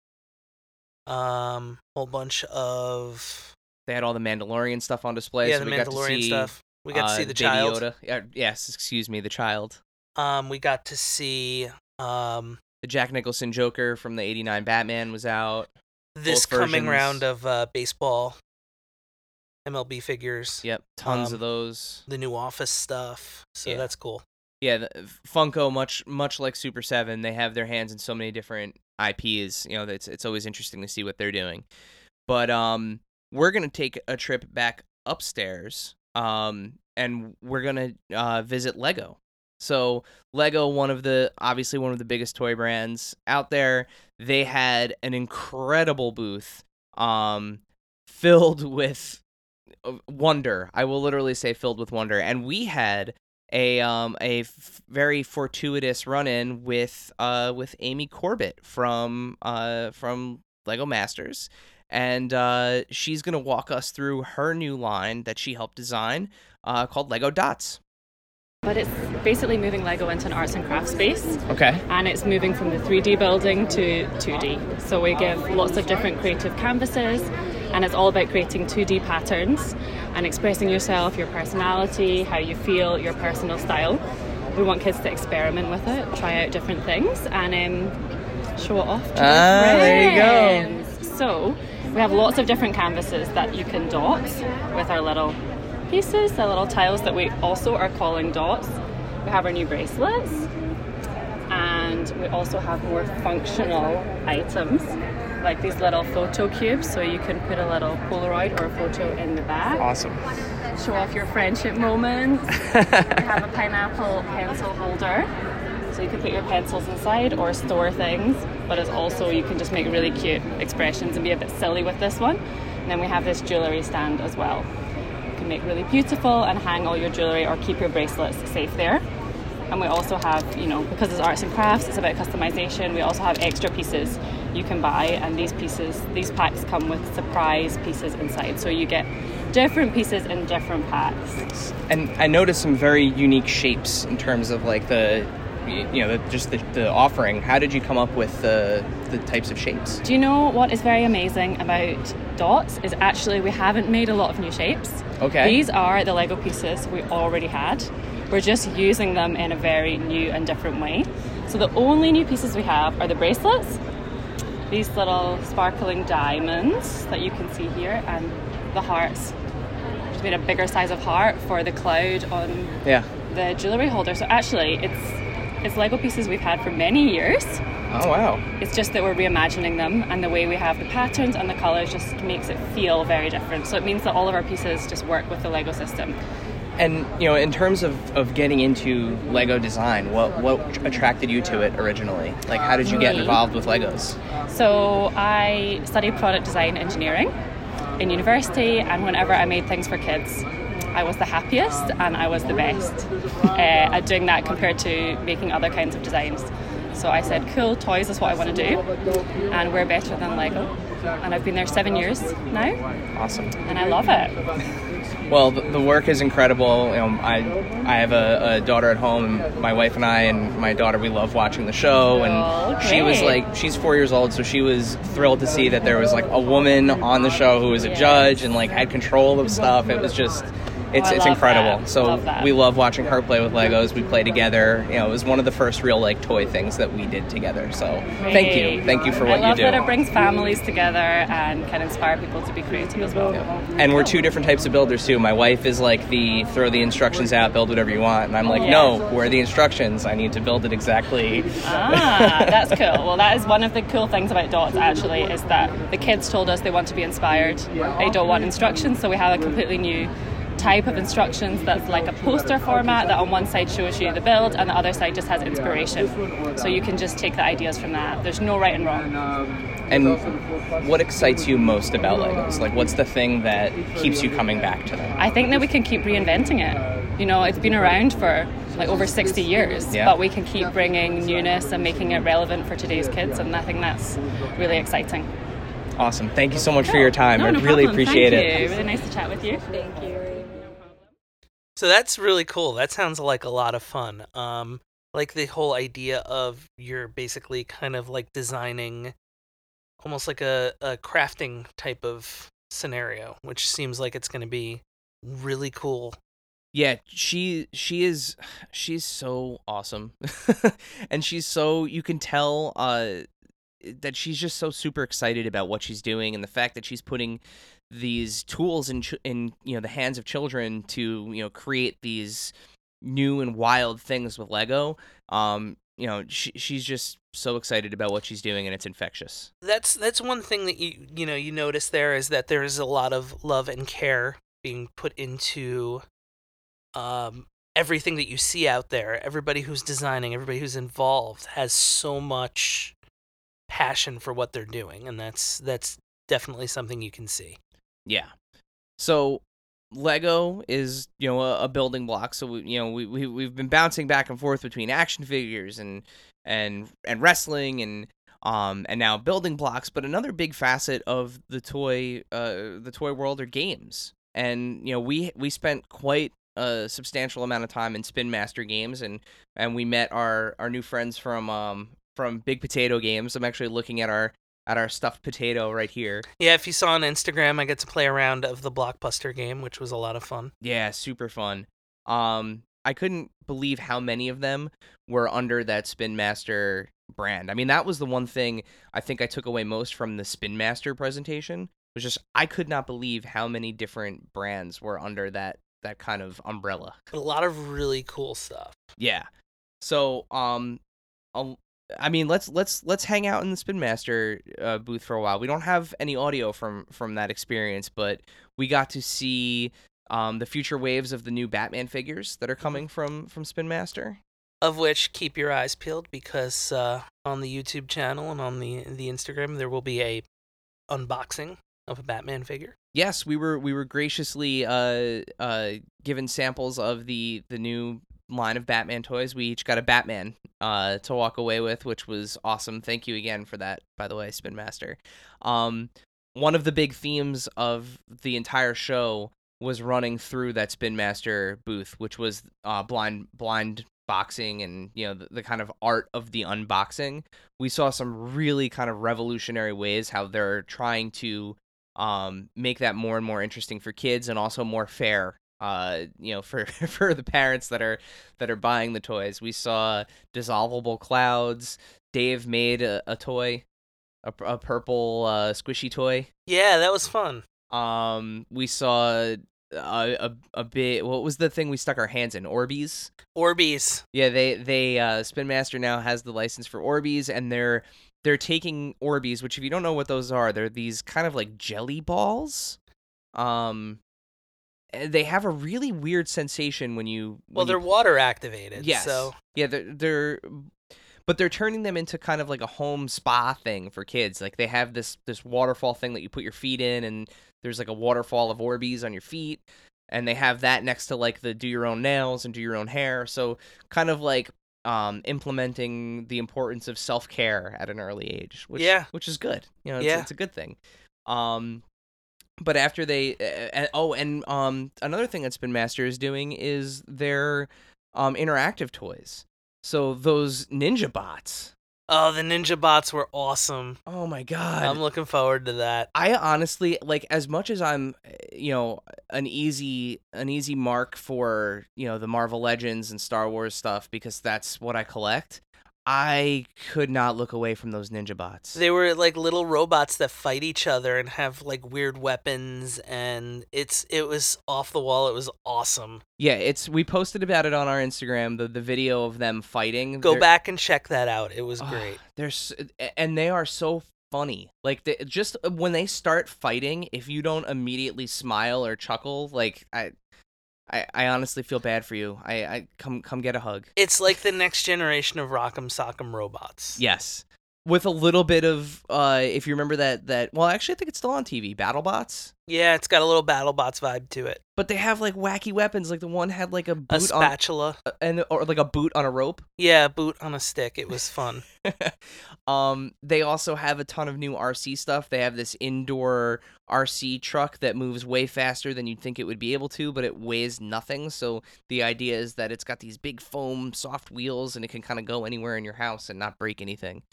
Um, whole bunch of they had all the Mandalorian stuff on display. yeah, so the we got to Mandalorian see, stuff. We got to uh, see the Baby child. Yoda. Yes, excuse me, the child. Um, we got to see um The Jack Nicholson Joker from the '89 Batman was out. this coming versions. round of uh, baseball MLB figures. Yep, tons Um, of those. The new Office stuff. So Yeah. that's cool. Yeah, the, Funko, much much like Super Seven, they have their hands in so many different IPs. You know, it's it's always interesting to see what they're doing. But um, we're gonna take a trip back upstairs. Um, and we're gonna uh, visit Lego. So Lego, one of the obviously one of the biggest toy brands out there, they had an incredible booth, um, filled with uh, wonder. I will literally say filled with wonder. And we had a um a f- very fortuitous run in with uh with Amy Corbett from uh from Lego Masters. And uh, she's gonna walk us through her new line that she helped design, uh, called Lego Dots. But it's basically moving Lego into an arts and crafts space. Okay. And it's moving from the 3D building to 2D. So we give lots of different creative canvases, and it's all about creating 2D patterns and expressing yourself, your personality, how you feel, your personal style. We want kids to experiment with it, try out different things, and um, show it off to Ah, their there you go. So we have lots of different canvases that you can dot with our little pieces, the little tiles that we also are calling dots. We have our new bracelets, and we also have more functional items like these little photo cubes, so you can put a little Polaroid or a photo in the back. Awesome. Show off your friendship moments. we have a pineapple pencil holder, so you can put your pencils inside or store things. But it's also you can just make really cute expressions and be a bit silly with this one. And then we have this jewelry stand as well. Make really beautiful and hang all your jewelry or keep your bracelets safe there. And we also have, you know, because it's arts and crafts, it's about customization. We also have extra pieces you can buy, and these pieces, these packs come with surprise pieces inside. So you get different pieces in different packs. And I noticed some very unique shapes in terms of like the, you know, just the, the offering. How did you come up with the the types of shapes? Do you know what is very amazing about dots? Is actually we haven't made a lot of new shapes. Okay. These are the Lego pieces we already had. We're just using them in a very new and different way. So the only new pieces we have are the bracelets, these little sparkling diamonds that you can see here, and the hearts. Just made a bigger size of heart for the cloud on Yeah. the jewelry holder. So actually, it's it's Lego pieces we've had for many years. Oh wow. It's just that we're reimagining them, and the way we have the patterns and the colors just makes it feel very different. So it means that all of our pieces just work with the Lego system. And you know, in terms of, of getting into Lego design, what what attracted you to it originally? Like, how did you get involved with Legos? So I studied product design engineering in university, and whenever I made things for kids, I was the happiest and I was the best uh, at doing that compared to making other kinds of designs. So I said, cool, toys is what I want to do, and we're better than Lego. And I've been there seven years now, Awesome. and I love it. Well, the, the work is incredible. You know, I I have a, a daughter at home, and my wife and I and my daughter we love watching the show. And Oh, she was like, she's four years old, so she was thrilled to see that there was like a woman on the show who was a judge and like had control of stuff. It was just. It's, Oh, it's incredible. that. So Love we love watching her play with Legos. We play together. You know, it was one of the first real like toy things that we did together. So thank you, thank you for what you do. I love that it brings families together and can inspire people to be creative as well. And we're two different types of builders too. My wife is like the throw the instructions out, build whatever you want, and I'm like, Yeah. no, where are the instructions? I need to build it exactly. Ah, that's cool. Well, that is one of the cool things about dots. Actually, is that the kids told us they want to be inspired. They don't want instructions, so we have a completely new type of instructions that's like a poster format that on one side shows you the build and the other side just has inspiration. So you can just take the ideas from that. There's no right and wrong. And what excites you most about Legos? Like, what's the thing that keeps you coming back to them? I think that we can keep reinventing it. You know, it's been around for like over 60 years. Yeah. But we can keep bringing newness and making it relevant for today's kids, and I think that's really exciting. Awesome. Thank you so much for your time. No, I no really problem. appreciate Thank it. You. Really nice to chat with you. Thank you. So that's really cool. That sounds like a lot of fun. Um, like the whole idea of you're basically kind of like designing almost like a, a crafting type of scenario, which seems like it's going to be really cool. Yeah, she she is she's so awesome. and she's so you can tell uh that she's just so super excited about what she's doing and the fact that she's putting these tools in in you know the hands of children to you know create these new and wild things with Lego. Um, you know, she she's just so excited about what she's doing and it's infectious. That's that's one thing that you you know you notice there is that there is a lot of love and care being put into um everything that you see out there. Everybody who's designing, everybody who's involved has so much passion for what they're doing and that's that's definitely something you can see. Yeah. So Lego is you know a, a building block. So we, you know we, we we've been bouncing back and forth between action figures and and and wrestling and um and now building blocks. But another big facet of the toy uh the toy world are games. And you know we we spent quite a substantial amount of time in Spin Master games and and we met our our new friends from um from Big Potato Games. I'm actually looking at our at our stuffed potato right here. Yeah, if you saw on Instagram, I get to play around of the Blockbuster game, which was a lot of fun. Yeah, super fun. Um, I couldn't believe how many of them were under that Spin Master brand. I mean, that was the one thing I think I took away most from the Spin Master presentation was just I could not believe how many different brands were under that that kind of umbrella. A lot of really cool stuff. Yeah. So, um, I'll, I mean, let's let's let's hang out in the Spin Master uh, booth for a while. We don't have any audio from from that experience, but we got to see um, the future waves of the new Batman figures that are coming from from Spin Master. Of which keep your eyes peeled because uh, on the YouTube channel and on the the Instagram there will be a unboxing of a Batman figure. Yes, we were we were graciously uh uh given samples of the the new line of Batman toys. We each got a Batman uh to walk away with, which was awesome. Thank you again for that, by the way, Spin Master. Um one of the big themes of the entire show was running through that Spin Master booth, which was uh blind blind boxing and you know the, the kind of art of the unboxing. We saw some really kind of revolutionary ways how they're trying to um, make that more and more interesting for kids and also more fair uh you know for for the parents that are that are buying the toys we saw dissolvable clouds dave made a, a toy a, a purple uh squishy toy Yeah, that was fun. um we saw a, a a bit what was the thing we stuck our hands in orbeez Orbeez. yeah, they they uh, Spin Master now has the license for Orbeez, and they're they're taking Orbeez, which if you don't know what those are, they're these kind of like jelly balls. Um, they have a really weird sensation when you. Well, when they're you, water activated. yes, So yeah, they're they're. But they're turning them into kind of like a home spa thing for kids. Like they have this this waterfall thing that you put your feet in, and there's like a waterfall of Orbeez on your feet, and they have that next to like the do your own nails and do your own hair. So kind of like um implementing the importance of self-care at an early age, which Yeah. which is good. You know, it's, Yeah. it's a good thing. Um but after they uh, uh, oh and um another thing that Spin Master is doing is their um interactive toys. So those ninja bots. Oh, the ninja bots were awesome. Oh my god. I'm looking forward to that. I honestly like as much as I'm uh, you know an easy an easy mark for you know the Marvel Legends and Star Wars stuff because that's what I collect. I could not look away from those ninja bots. They were like little robots that fight each other and have like weird weapons and it's it was off the wall. It was awesome. Yeah, it's we posted about it on our Instagram the the video of them fighting. Go They're- back and check that out. It was great. They're and they are so funny. Like they, just uh, when they start fighting, if you don't immediately smile or chuckle, like I, I, I honestly feel bad for you. I, I come come get a hug. It's like the next generation of Rock'em Sock'em robots. Yes. with a little bit of uh if you remember that that well actually I think it's still on TV BattleBots Yeah, it's got a little BattleBots vibe to it. but they have like wacky weapons like the one had like a boot A on spatula. uh, and or like a boot on a rope Yeah, boot on a stick. It was fun. um they also have a ton of new RC stuff they have this indoor RC truck that moves way faster than you'd think it would be able to but it weighs nothing so the idea is that it's got these big foam soft wheels and it can kind of go anywhere in your house and not break anything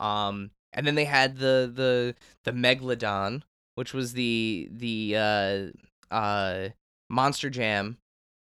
um and then they had the the the megalodon which was the the uh uh monster jam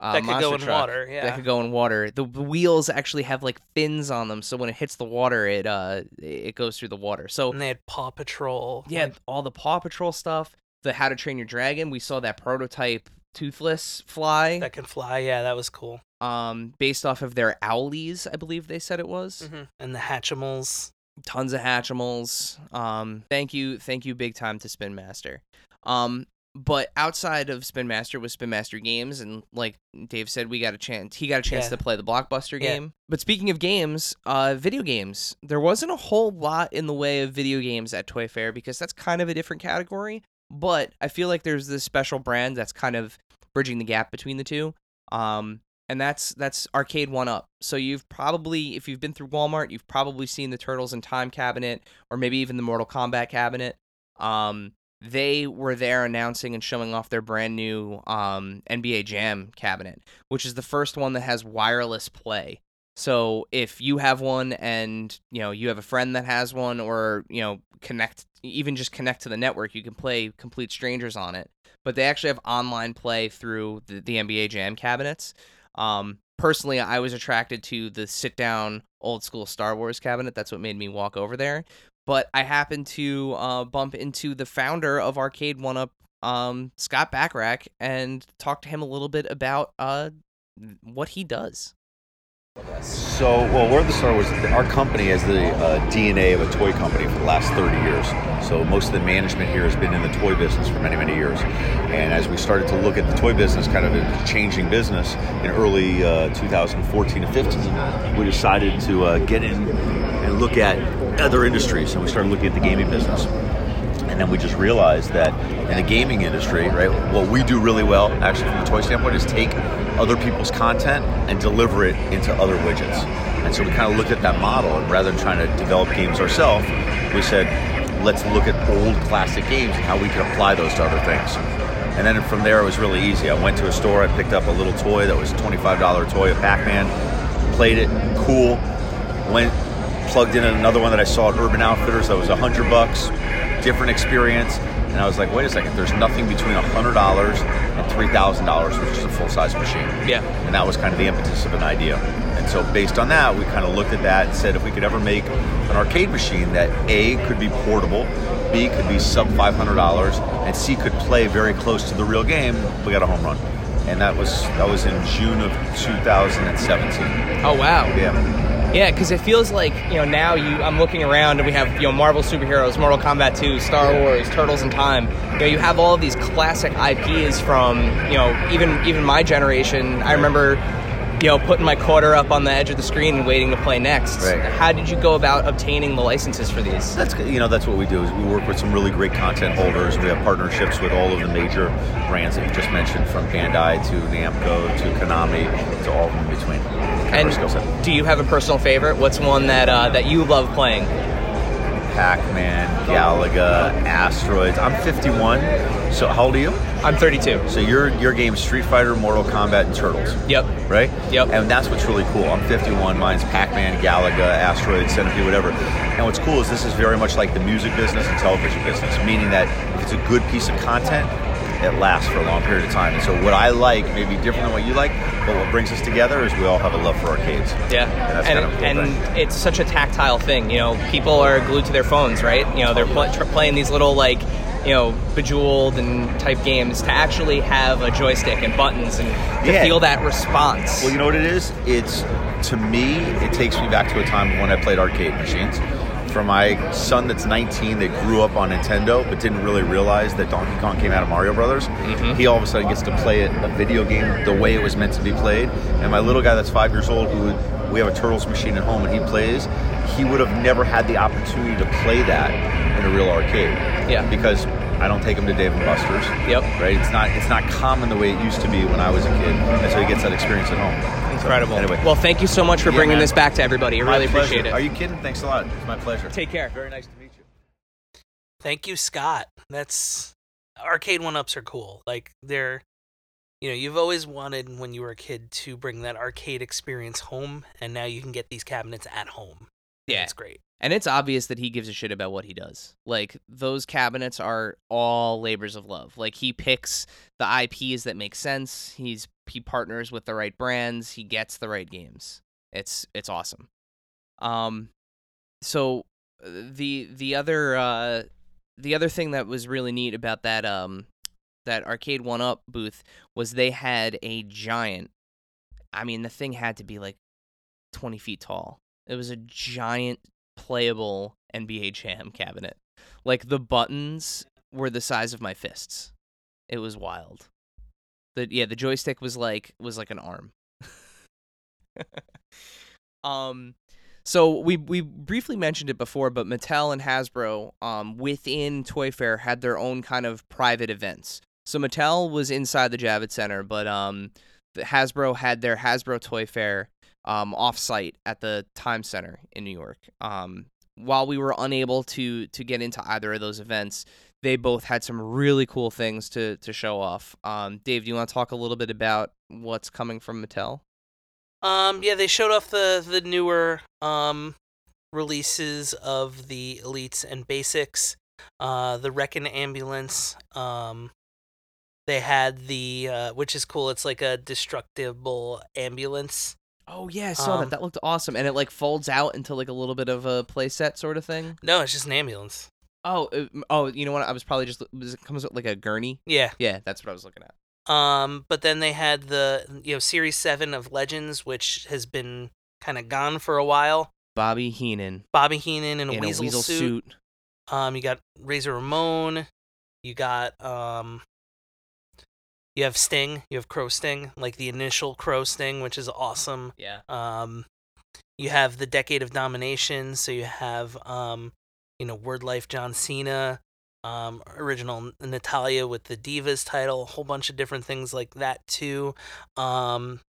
uh, That could go in water, that could go in water the, wheels actually have like fins on them so when it hits the water it uh it goes through the water so And they had Paw Patrol. yeah like- all the paw patrol stuff the how to train your dragon we saw that prototype toothless fly that can fly. Yeah, that was cool. um based off of their Owleez i believe they said it was hmm And the Hatchimals. Tons of hatchimals. Um thank you thank you big time to spin master um but outside of spin master was spin master games and like dave said we got a chance he got a chance Yeah. to play the blockbuster Yeah. game. But speaking of games uh video games. There wasn't a whole lot in the way of video games at toy fair because that's kind of a different category. But i feel like there's this special brand that's kind of bridging the gap between the two. Um and that's that's arcade one up. So you've probably if you've been through walmart you've probably seen the turtles in time cabinet or maybe even the mortal kombat cabinet. Um they were there announcing and showing off their brand new um nba jam cabinet which is the first one that has wireless play. So if you have one and you know you have a friend that has one or you know connect even just connect to the network you can play complete strangers on it. But they actually have online play through the, the nba jam cabinets um, personally, I was attracted to the sit down old school Star Wars cabinet. That's what made me walk over there. But I happened to uh, bump into the founder of Arcade One Up, um, Scott Bachrach, and talk to him a little bit about uh, what he does. So, well, we're the Star Wars. Our company has the uh, DNA of a toy company for the last 30 years. So, most of the management here has been in the toy business for many, many years. And as we started to look at the toy business, kind of a changing business in early uh, 2014 to 15, we decided to uh, get in and look at other industries. And we started looking at the gaming business. And then we just realized that in the gaming industry, right, what we do really well, actually from a toy standpoint, is take other people's content and deliver it into other widgets. And so we kind of looked at that model, and rather than trying to develop games ourselves, we said, let's look at old classic games and how we can apply those to other things. And then from there, it was really easy. I went to a store, I picked up a little toy that was a $25 toy, of Pac-Man, played it, cool. Went, plugged in another one that I saw at Urban Outfitters that was a hundred bucks, different experience. And I was like, wait a second, there's nothing between hundred dollars and three thousand dollars, which is a full size machine. Yeah. And that was kind of the impetus of an idea. And so based on that, we kind of looked at that and said if we could ever make an arcade machine that A could be portable, B could be sub five hundred dollars, and C could play very close to the real game, we got a home run. And that was that was in June of 2017. Oh wow! Yeah. Yeah, because it feels like you know now you. I'm looking around and we have you know Marvel superheroes, Mortal Kombat 2, Star Wars, Turtles in Time. You know you have all of these classic IPs from you know even even my generation. I remember you know putting my quarter up on the edge of the screen and waiting to play next. Right. How did you go about obtaining the licenses for these? That's you know that's what we do is we work with some really great content holders. We have partnerships with all of the major brands that you just mentioned, from Bandai to Namco to Konami to all of them in between. Kind of our skill set. And do you have a personal favorite? What's one that uh, that you love playing? Pac-Man, Galaga, Asteroids. I'm 51. So how old are you? I'm 32. So your your game Street Fighter, Mortal Kombat, and Turtles. Yep. Right. Yep. And that's what's really cool. I'm 51. Mine's Pac-Man, Galaga, Asteroid, Centipede, whatever. And what's cool is this is very much like the music business and television business, meaning that if it's a good piece of content, it lasts for a long period of time. And so what I like may be different than what you like, but what brings us together is we all have a love for arcades. Yeah, And and, kind of cool and it's such a tactile thing. You know, people are glued to their phones, right? You know, they're pl- tr- playing these little like, you know, bejeweled and type games. To actually have a joystick and buttons and to Yeah. feel that response. Well, you know what it is? It's to me, it takes me back to a time when I played arcade machines. For my son that's 19 that grew up on Nintendo but didn't really realize that Donkey Kong came out of Mario Brothers, mm-hmm. he all of a sudden gets to play it, a video game the way it was meant to be played. And my little guy that's five years old, who we have a Turtles machine at home and he plays, he would have never had the opportunity to play that in a real arcade. Yeah. Because I don't take him to Dave and Buster's. Yep. Right. It's not. It's not common the way it used to be when I was a kid, and so he gets that experience at home. Incredible. So, anyway. Well, thank you so much for Yeah, bringing man. this back to everybody. I My really pleasure. appreciate it. Are you kidding? Thanks a lot. It's my pleasure. Take care. Very nice to meet you. Thank you, Scott. That's arcade one ups are cool. Like they're you know, you've always wanted when you were a kid to bring that arcade experience home and now you can get these cabinets at home. Yeah. It's great. And it's obvious that he gives a shit about what he does. Like those cabinets are all labors of love. Like he picks the IPs that make sense. He's he partners with the right brands. He gets the right games. It's it's awesome. Um, so uh, the the other uh the other thing that was really neat about that um that arcade one up booth was they had a giant. I mean, the thing had to be like twenty feet tall. It was a giant playable NBA Jam cabinet. Like the buttons were the size of my fists. It was wild. The yeah, the joystick was like was like an arm. um so we we briefly mentioned it before, but Mattel and Hasbro um within Toy Fair had their own kind of private events. So Mattel was inside the Javits Center, but um Hasbro had their Hasbro Toy Fair um, off-site at the Times Center in New York. Um, while we were unable to to get into either of those events, they both had some really cool things to to show off. Um, Dave, do you want to talk a little bit about what's coming from Mattel? Um, yeah, they showed off the the newer um releases of the elites and basics. Uh, the Wreckin' Ambulance. Um, they had the uh, which is cool. It's like a destructible ambulance. Oh yeah, I saw Um, that. That looked awesome, and it like folds out into like a little bit of a playset sort of thing. No, it's just an ambulance. Oh, uh, oh, you know what? I was probably just it comes with like a gurney. Yeah. Yeah, that's what I was looking at. Um, but then they had the you know Series Seven of Legends, which has been kind of gone for a while. Bobby Heenan Bobby Heenan in a, in weasel, a weasel suit. suit. Um, you got Razor Ramon. You got um. You have Sting. You have Crow Sting, like the initial Crow Sting, which is awesome. Yeah. Um, you have the Decade of Domination. So you have um, you know, Word Life John Cena, um, original Natalya with the Divas title, a whole bunch of different things like that too. Um,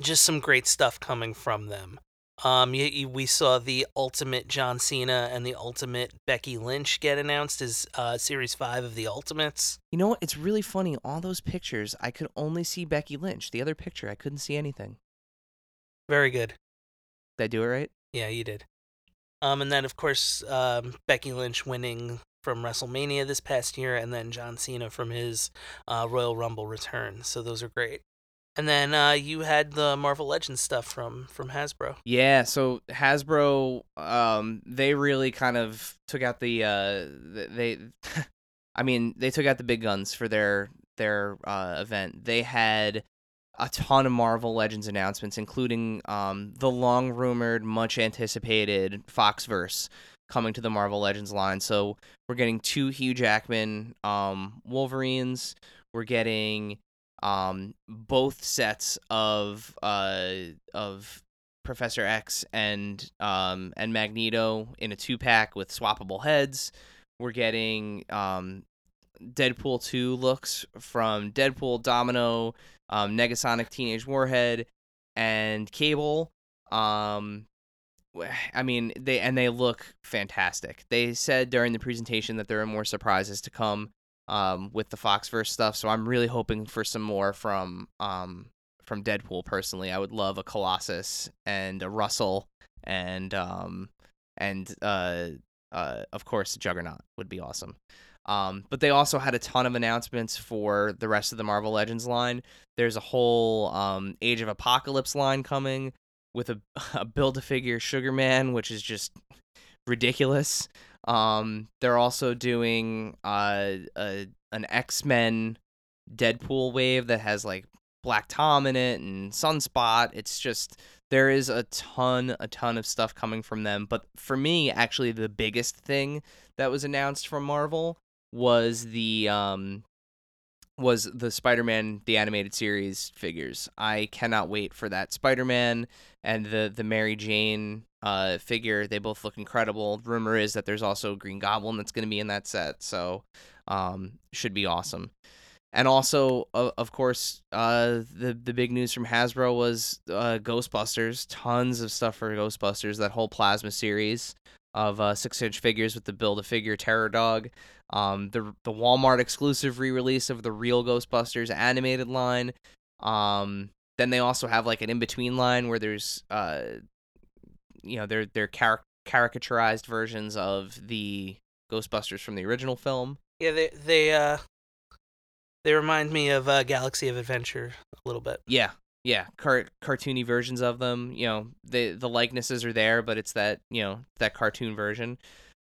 just some great stuff coming from them. Um, you, you, we saw the Ultimate John Cena and the Ultimate Becky Lynch get announced as uh, Series Five of the Ultimates. You know what? It's really funny. All those pictures, I could only see Becky Lynch. The other picture, I couldn't see anything. Very good. Did I do it right? Yeah, you did. Um, and then of course um, Becky Lynch winning from WrestleMania this past year, and then John Cena from his uh, Royal Rumble return. So those are great. And then uh, you had the Marvel Legends stuff from from Hasbro. Yeah, so Hasbro, um, they really kind of took out the, uh, they, I mean, they took out the big guns for their their uh, event. They had a ton of Marvel Legends announcements, including um, the long rumored, much anticipated Foxverse coming to the Marvel Legends line. So we're getting two Hugh Jackman um, Wolverines. We're getting um, both sets of uh, of Professor X and um, and Magneto in a two pack with swappable heads. We're getting um, Deadpool two looks from Deadpool, Domino, um, Negasonic, Teenage Warhead, and Cable. Um, I mean, they and they look fantastic. They said during the presentation that there are more surprises to come um, with the Foxverse stuff. So I'm really hoping for some more from um, from Deadpool. Personally, I would love a Colossus and a Russell and um, and uh, uh, of course Juggernaut would be awesome. Um, but they also had a ton of announcements for the rest of the Marvel Legends line. There's a whole um, Age of Apocalypse line coming with a, a build a figure Sugar Man, which is just ridiculous. Um, they're also doing uh, a, an X Men Deadpool wave that has like Black Tom in it and Sunspot. It's just there is a ton, a ton of stuff coming from them. But for me, actually, the biggest thing that was announced from Marvel was the um was the Spider-Man the animated series figures. I cannot wait for that Spider-Man and the the Mary Jane uh, figure. They both look incredible. Rumor is that there's also a Green Goblin that's going to be in that set, so um, should be awesome. And also, of course, uh, the the big news from Hasbro was uh, Ghostbusters. Tons of stuff for Ghostbusters. That whole plasma series of uh, six inch figures with the build a figure Terror Dog. Um, the the Walmart exclusive re release of the real Ghostbusters animated line. Um, then they also have like an in between line where there's uh, you know, they're they're caric- caricaturized versions of the Ghostbusters from the original film. Yeah, they they uh they remind me of uh, Galaxy of Adventure a little bit. Yeah, yeah, car- cartoony versions of them. You know, the the likenesses are there, but it's that you know that cartoon version.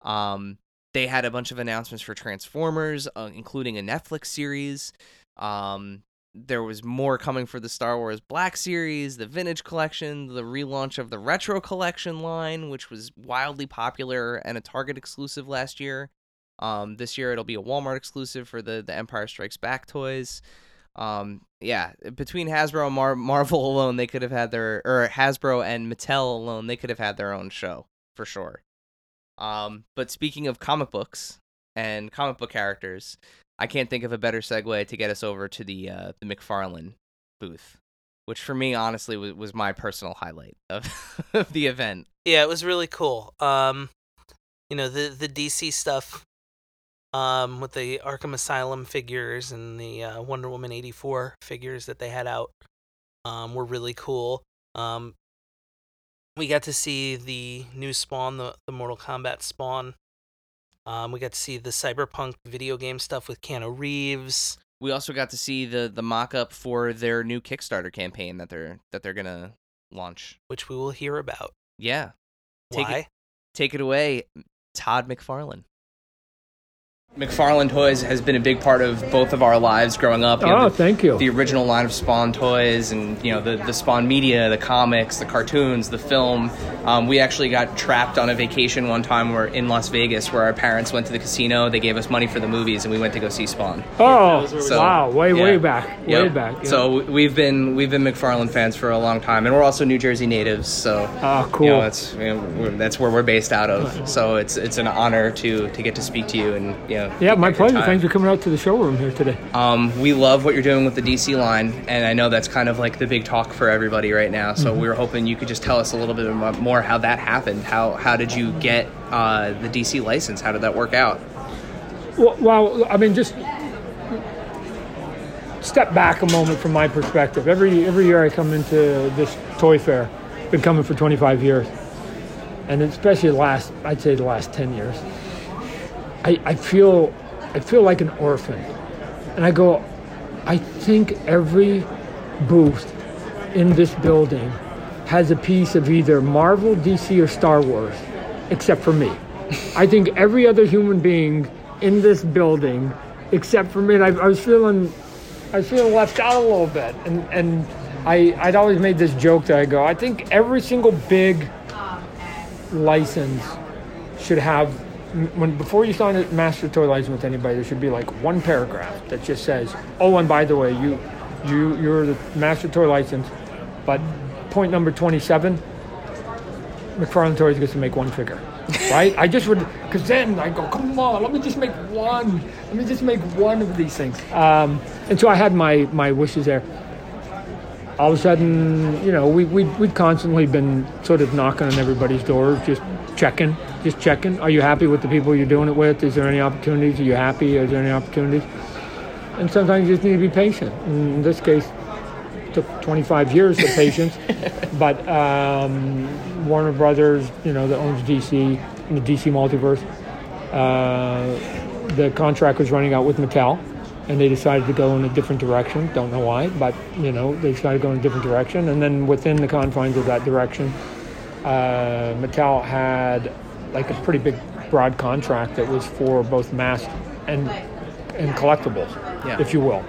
Um, they had a bunch of announcements for Transformers, uh, including a Netflix series. Um, there was more coming for the Star Wars Black Series, the Vintage Collection, the relaunch of the Retro Collection line, which was wildly popular and a Target exclusive last year. Um, this year it'll be a Walmart exclusive for the the Empire Strikes Back toys. Um, yeah, between Hasbro and Mar- Marvel alone, they could have had their or Hasbro and Mattel alone, they could have had their own show for sure. Um, but speaking of comic books and comic book characters, I can't think of a better segue to get us over to the uh, the McFarlane booth, which for me honestly was, was my personal highlight of, of the event. Yeah, it was really cool. Um, you know the the DC stuff um, with the Arkham Asylum figures and the uh, Wonder Woman 84 figures that they had out um, were really cool. Um, we got to see the new Spawn, the, the Mortal Kombat Spawn. Um, we got to see the Cyberpunk video game stuff with Keanu Reeves. We also got to see the the mock up for their new Kickstarter campaign that they're that they're gonna launch, which we will hear about. Yeah, take Why? it, take it away, Todd McFarlane. McFarlane Toys has been a big part of both of our lives growing up. You know, Oh, the, thank you. The original line of Spawn toys, and you know the the Spawn media, the comics, the cartoons, the film. Um, we actually got trapped on a vacation one time. We're in Las Vegas, where our parents went to the casino. They gave us money for the movies, and we went to go see Spawn. Oh, So, wow, way, yeah. way back, way Yep. back. yeah. So we've been we've been McFarlane fans for a long time, and we're also New Jersey natives. So Ah, cool. You know, that's you know, that's where we're based out of. So it's it's an honor to to get to speak to you and you know. Yeah, my pleasure. Thanks for coming out to the showroom here today. Um, we love what you're doing with the DC line, and I know that's kind of like the big talk for everybody right now. So Mhm. we were hoping you could just tell us a little bit more how that happened. How how did you get uh, the DC license? How did that work out? Well, well, I mean, just step back a moment from my perspective. Every every year I come into this toy fair. Been coming for 25 years, and especially the last, I'd say the last 10 years. I, I feel I feel like an orphan, and I go. I think every booth in this building has a piece of either Marvel, DC, or Star Wars, except for me. I think every other human being in this building, except for me, and I, I was feeling, I was feeling left out a little bit, and and I I'd always made this joke that I go, I think every single big license should have when before you sign a master toy license with anybody, there should be like one paragraph that just says, "Oh, and by the way, you you you're the master toy license, but point number twenty-seven, McFarlane Toys gets to make one figure." right? I just would, because then I go, come on, let me just make one. Let me just make one of these things. Um, and so I had my my wishes there. All of a sudden, you know, we we we'd constantly been sort of knocking on everybody's door, just checking, just checking. Are you happy with the people you're doing it with? Is there any opportunities? Are you happy? Is there any opportunities? And sometimes you just need to be patient. In this case, it took 25 years of patience, but um, Warner Brothers, you know, that owns DC, the DC multiverse, uh, the contract was running out with Mattel, and they decided to go in a different direction. Don't know why, but you know, they decided to go in a different direction. And then within the confines of that direction, uh, Mattel had like a pretty big, broad contract that was for both mass and and collectibles, Yeah. if you will.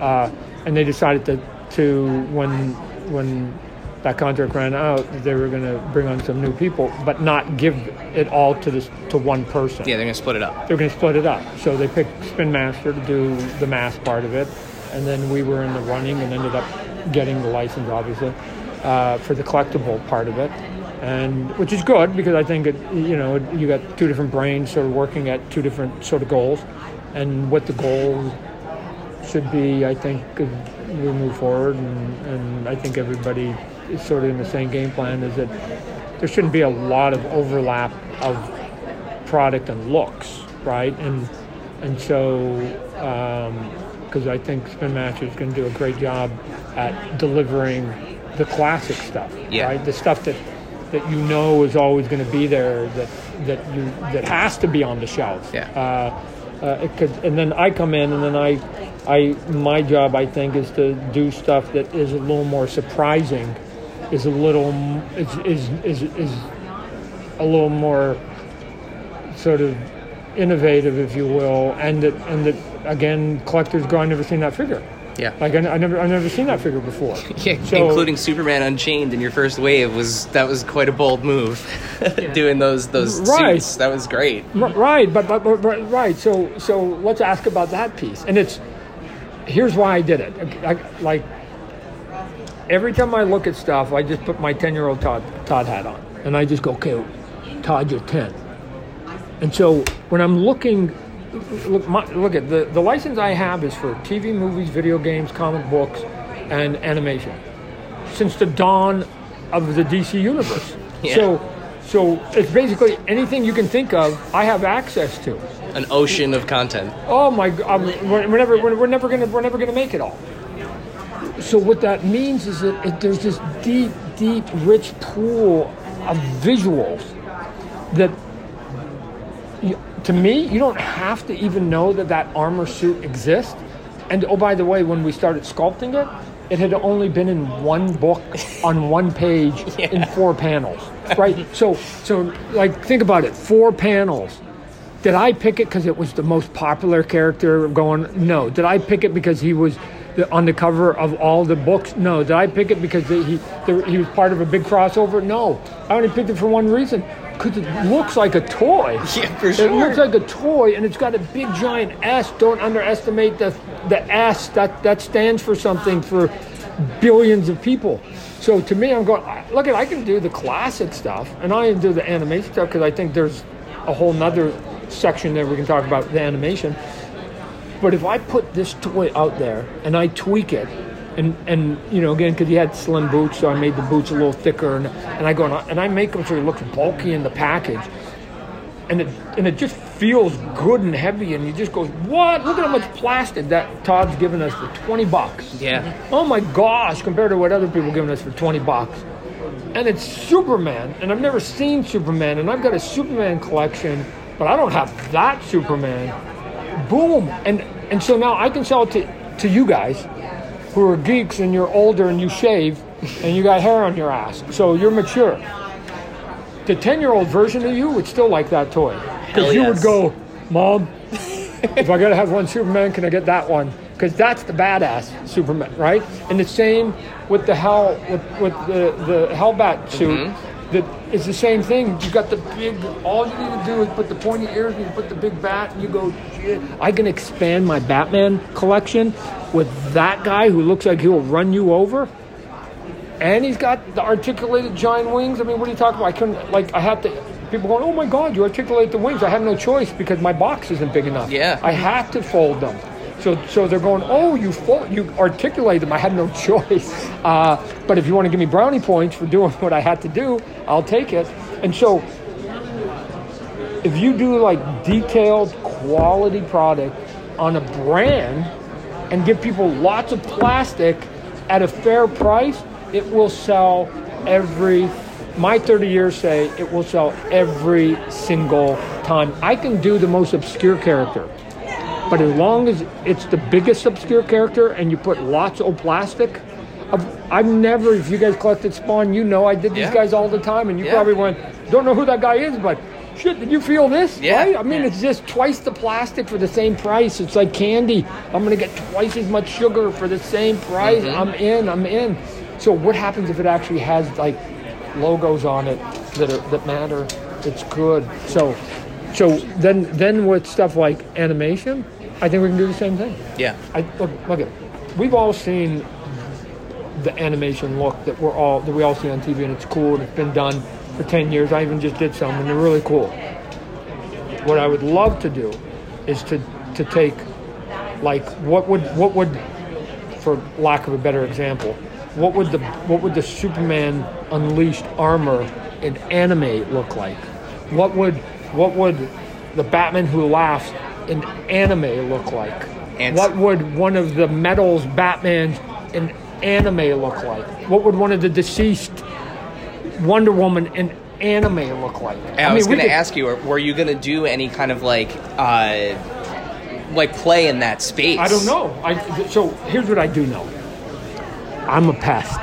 Uh, and they decided to to when when that contract ran out, they were going to bring on some new people, but not give it all to this to one person. Yeah, they're gonna split it up. They're going to split it up. So they picked Spin Master to do the mass part of it, and then we were in the running and ended up getting the license, obviously, uh, for the collectible part of it. And which is good because I think it, you know you got two different brains sort of working at two different sort of goals, and what the goal should be. I think we move forward, and, and I think everybody is sort of in the same game plan. Is that there shouldn't be a lot of overlap of product and looks, right? And and so um, because I think Spin Master is going to do a great job at delivering the classic stuff, Yeah. right? The stuff that that you know is always going to be there, that that you that has to be on the shelf. Yeah. Uh, uh, it could, and then I come in, and then I, I my job I think is to do stuff that is a little more surprising, is a little is is is, is a little more sort of innovative, if you will, and that and that again, collectors go, I've never seen that figure. Yeah. Like I, I never I never seen that figure before. Yeah, So- including Superman Unchained in your first wave was that was quite a bold move, doing those those Right. suits. That was great. R- Right, but, but, but, but right. So so let's ask about that piece. And it's here's why I did it. I, I- like every time I look at stuff, I just put my ten year old Todd Todd hat on, and I just go, okay, Todd, you're ten. And so when I'm looking, look, my, look at the the license I have is for TV, movies, video games, comic books, and animation since the dawn of the DC universe. Yeah. So. So it's basically anything you can think of, I have access to. An ocean of content. Oh my God! We're, we're never, we're, we're never gonna, we're never gonna make it all. So what that means is that it, there's this deep, deep, rich pool of visuals that, you, to me, you don't have to even know that that armor suit exists. And oh, by the way, when we started sculpting it, it had only been in one book on one page in four panels, right? So, so like think about it, four panels. Did I pick it because it was the most popular character going? No. Did I pick it because he was the, on the cover of all the books? No. Did I pick it because the, he the, he was part of a big crossover? No. I only picked it for one reason. Because it looks like a toy. Yeah, for sure. It looks like a toy, and it's got a big giant S. Don't underestimate the the S. That that stands for something for billions of people. So to me, I'm going. Look at I can do the classic stuff, and I can do the animation stuff because I think there's a whole nother section there we can talk about the animation. But if I put this toy out there and I tweak it, and and you know again because he had slim boots, so I made the boots a little thicker, and, and I go and I, and I make them so he looks bulky in the package, and it and it just feels good and heavy, and he just goes, what? Look at how much plastic that Todd's given us for twenty bucks. Yeah. Oh my gosh, compared to what other people giving us for twenty bucks. And it's Superman, and I've never seen Superman, and I've got a Superman collection, but I don't have that Superman. Boom. And and so now I can sell it to, to you guys who are geeks and you're older and you shave and you got hair on your ass. So you're mature. The 10 year old version of you would still like that toy. Because you would go, Mom, if I gotta have one Superman, can I get that one? Because that's the badass Superman, right? And the same with the Hell with, with the the Hellbat suit. Mm-hmm. That it's the same thing. You got the big. All you need to do is put the pointy ears, and you put the big bat, and you go. "Shit, I can expand my Batman collection with that guy who looks like he'll run you over and he's got the articulated giant wings. I mean, what are you talking about? I couldn't like I had to. People going, oh my god, you articulate the wings. I have no choice because my box isn't big enough. Yeah. I had to fold them. So so they're going, oh, you fold, you articulate them. I had no choice. Uh, but if you want to give me brownie points for doing what I had to do, I'll take it. And so if you do like detailed quality product on a brand and give people lots of plastic at a fair price, it will sell every my 30 years say it will sell every single time. I can do the most obscure character. But as long as it's the biggest obscure character and you put lots of plastic, I've, I've never, if you guys collected Spawn, you know I did these Yeah. guys all the time, and you Yeah. probably went, don't know who that guy is, but shit, did you feel this? Yeah. Right? I mean, it's just twice the plastic for the same price. It's like candy. I'm going to get twice as much sugar for the same price. Mhm. I'm in, I'm in. So what happens if it actually has like logos on it that are, that matter? It's good. So, so then then with stuff like animation, I think we can do the same thing. Yeah. I look, look at we've all seen the animation look that we're all that we all see on TV and it's cool and it's been done for 10 years. I even just did some, and they're really cool. What I would love to do is to, to take, like, what would, what would, for lack of a better example, what would the, what would the Superman unleashed armor in anime look like? What would, what would the Batman who laughs in anime look like? And- what would one of the metals Batmans in anime look like? What would one of the DCeased Wonder Woman in anime look like? I, was going to could- ask you, were- were you going to do any kind of like, uh, like play in that space? I don't know. I, so here's what I do know. I'm a pest,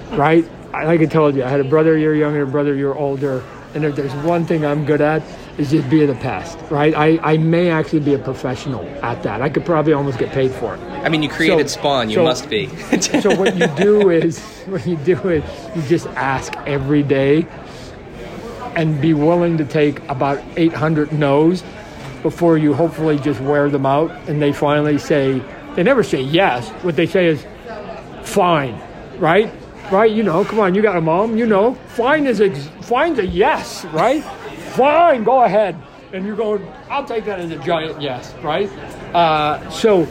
right? I, like I told you, I had a brother a year younger, a brother a year older, and if there's one thing I'm good at, is just being a pest, right? I, I may actually be a professional at that. I could probably almost get paid for it. I mean, you created Spawn. You so- must be. so what you do is what you do is you just ask every day and be willing to take about 800 no's before you hopefully just wear them out and they finally say they never say yes what they say is fine right right you know come on you got a mom you know fine is a fine's a yes right fine go ahead. And you're going i'll take that as a giant yes right? Uh, so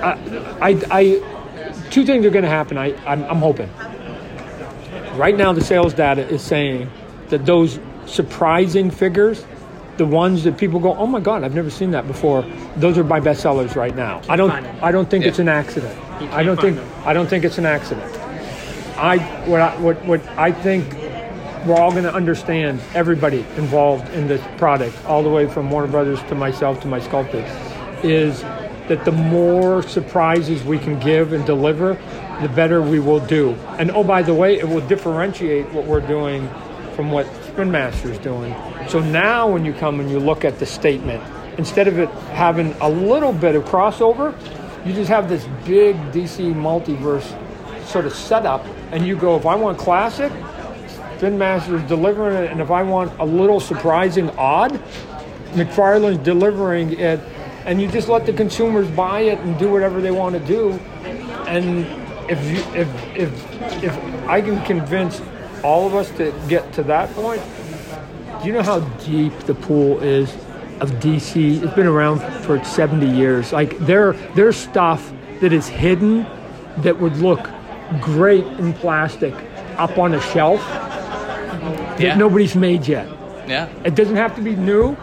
uh, I, I two things are going to happen. I, I'm, I'm hoping. Right now the sales data is saying that those surprising figures the ones that people go oh my god i've never seen that before those are my best sellers right now. I don't i don't think Yeah. it's an accident. I don't think i don't think it's an accident. I what i what, what i think we're all going to understand everybody involved in this product all the way from warner brothers to myself to my sculptor is that the more surprises we can give and deliver the better we will do and oh by the way it will differentiate what we're doing from what Spin Master is doing. So now when you come and you look at the statement, instead of it having a little bit of crossover, you just have this big DC multiverse sort of setup, and you go, if I want classic, Spin Master is delivering it, and if I want a little surprising odd, McFarlane's delivering it, and you just let the consumers buy it and do whatever they want to do. And if you, if if if I can convince all of us to get to that point, do you know how deep the pool is of DC? It's been around for 70 years. Like there there's stuff that is hidden that would look great in plastic up on a shelf that Yeah. nobody's made yet. Yeah. It doesn't have to be new.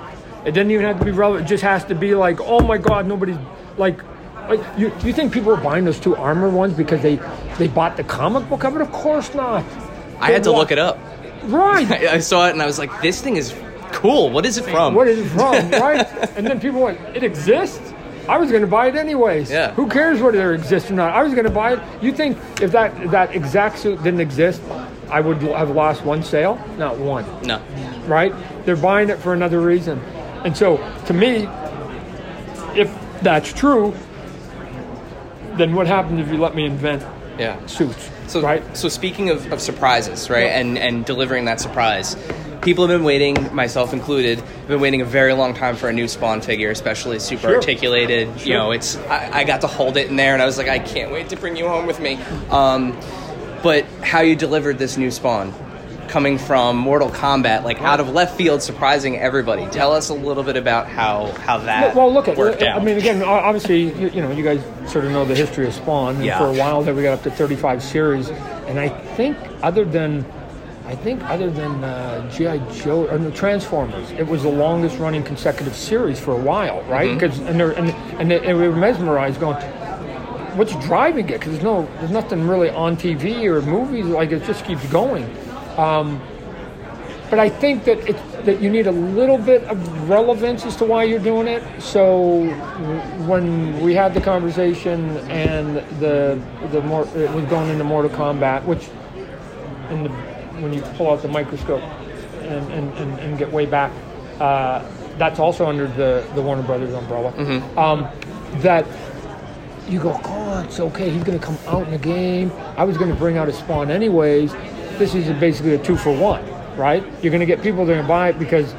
It doesn't even have to be relevant. It just has to be like, oh my God, nobody's like, like you. You think people are buying those two armor ones because they they bought the comic book of it? Of course not. I had to look it up. Right. I, saw it and I was like, this thing is cool. What is it from? What is it from? right. And then people went, it exists. I was going to buy it anyways. Yeah. Who cares whether it exists or not? I was going to buy it. You think if that if that exact suit didn't exist, I would have lost one sale? Not one. No. right? They're buying it for another reason. And so, to me, if that's true, then what happens if you let me invent Yeah. suits? So, right? So speaking of, of surprises, right, and and delivering that surprise, people have been waiting, myself included, have been waiting a very long time for a new Spawn figure, especially super Sure. articulated. You know, it's I, I got to hold it in there, and I was like, I can't wait to bring you home with me. Um, but how you delivered this new Spawn, coming from Mortal Kombat, like out of left field, surprising everybody. Tell us a little bit about how how that well, look at. worked I out. mean, again, obviously, you, you know, you guys sort of know the history of Spawn. And Yeah. For a while there, we got up to 35 series, and I think other than, I think other than uh, GI Joe or no, Transformers, it was the longest running consecutive series for a while, right? Because and, they're- and and they, and we were mesmerized, going, what's driving it? Because there's no, there's nothing really on TV or movies. Like it just keeps going. Um, but I think that it that you need a little bit of relevance as to why you're doing it. So when we had the conversation and the the more it was going into Mortal Kombat, which in the when you pull out the microscope and and, and, and get way back, uh, that's also under the the Warner Brothers umbrella. Um, that you go, oh, it's okay. He's going to come out in the game. I was going to bring out a spawn anyways. This is basically a two for one, right? You're going to get people that are going to buy it because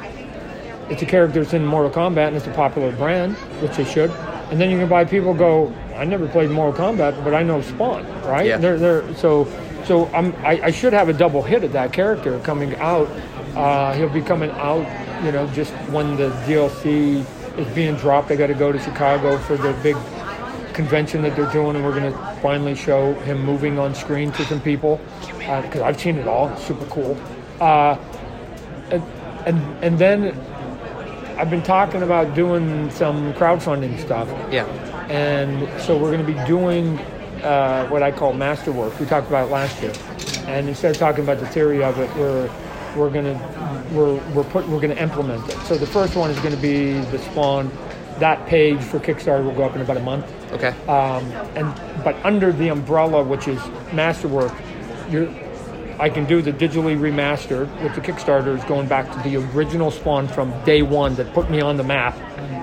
it's a character that's in Mortal Kombat and it's a popular brand, which they should. And then you're going to buy people go, I never played Mortal Kombat, but I know Spawn, right? Yeah. They're, they're, so, So I'm, I, I should have a double hit of that character coming out. Uh, he'll be coming out, you know, just when the DLC is being dropped. I got to go to Chicago for the big convention that they're doing, and we're going to finally show him moving on screen to some people because I've seen it all. It's super cool. Uh, and, and and then I've been talking about doing some crowdfunding stuff. Yeah. And so we're going to be doing uh, what I call masterwork. We talked about it last year, and instead of talking about the theory of it, we're we're going to we're we're put we're going to implement it. So the first one is going to be the spawn. That page for Kickstarter will go up in about a month. Okay. Um, and but under the umbrella, which is masterwork, you're I can do the digitally remastered, with the Kickstarter is going back to the original spawn from day one that put me on the map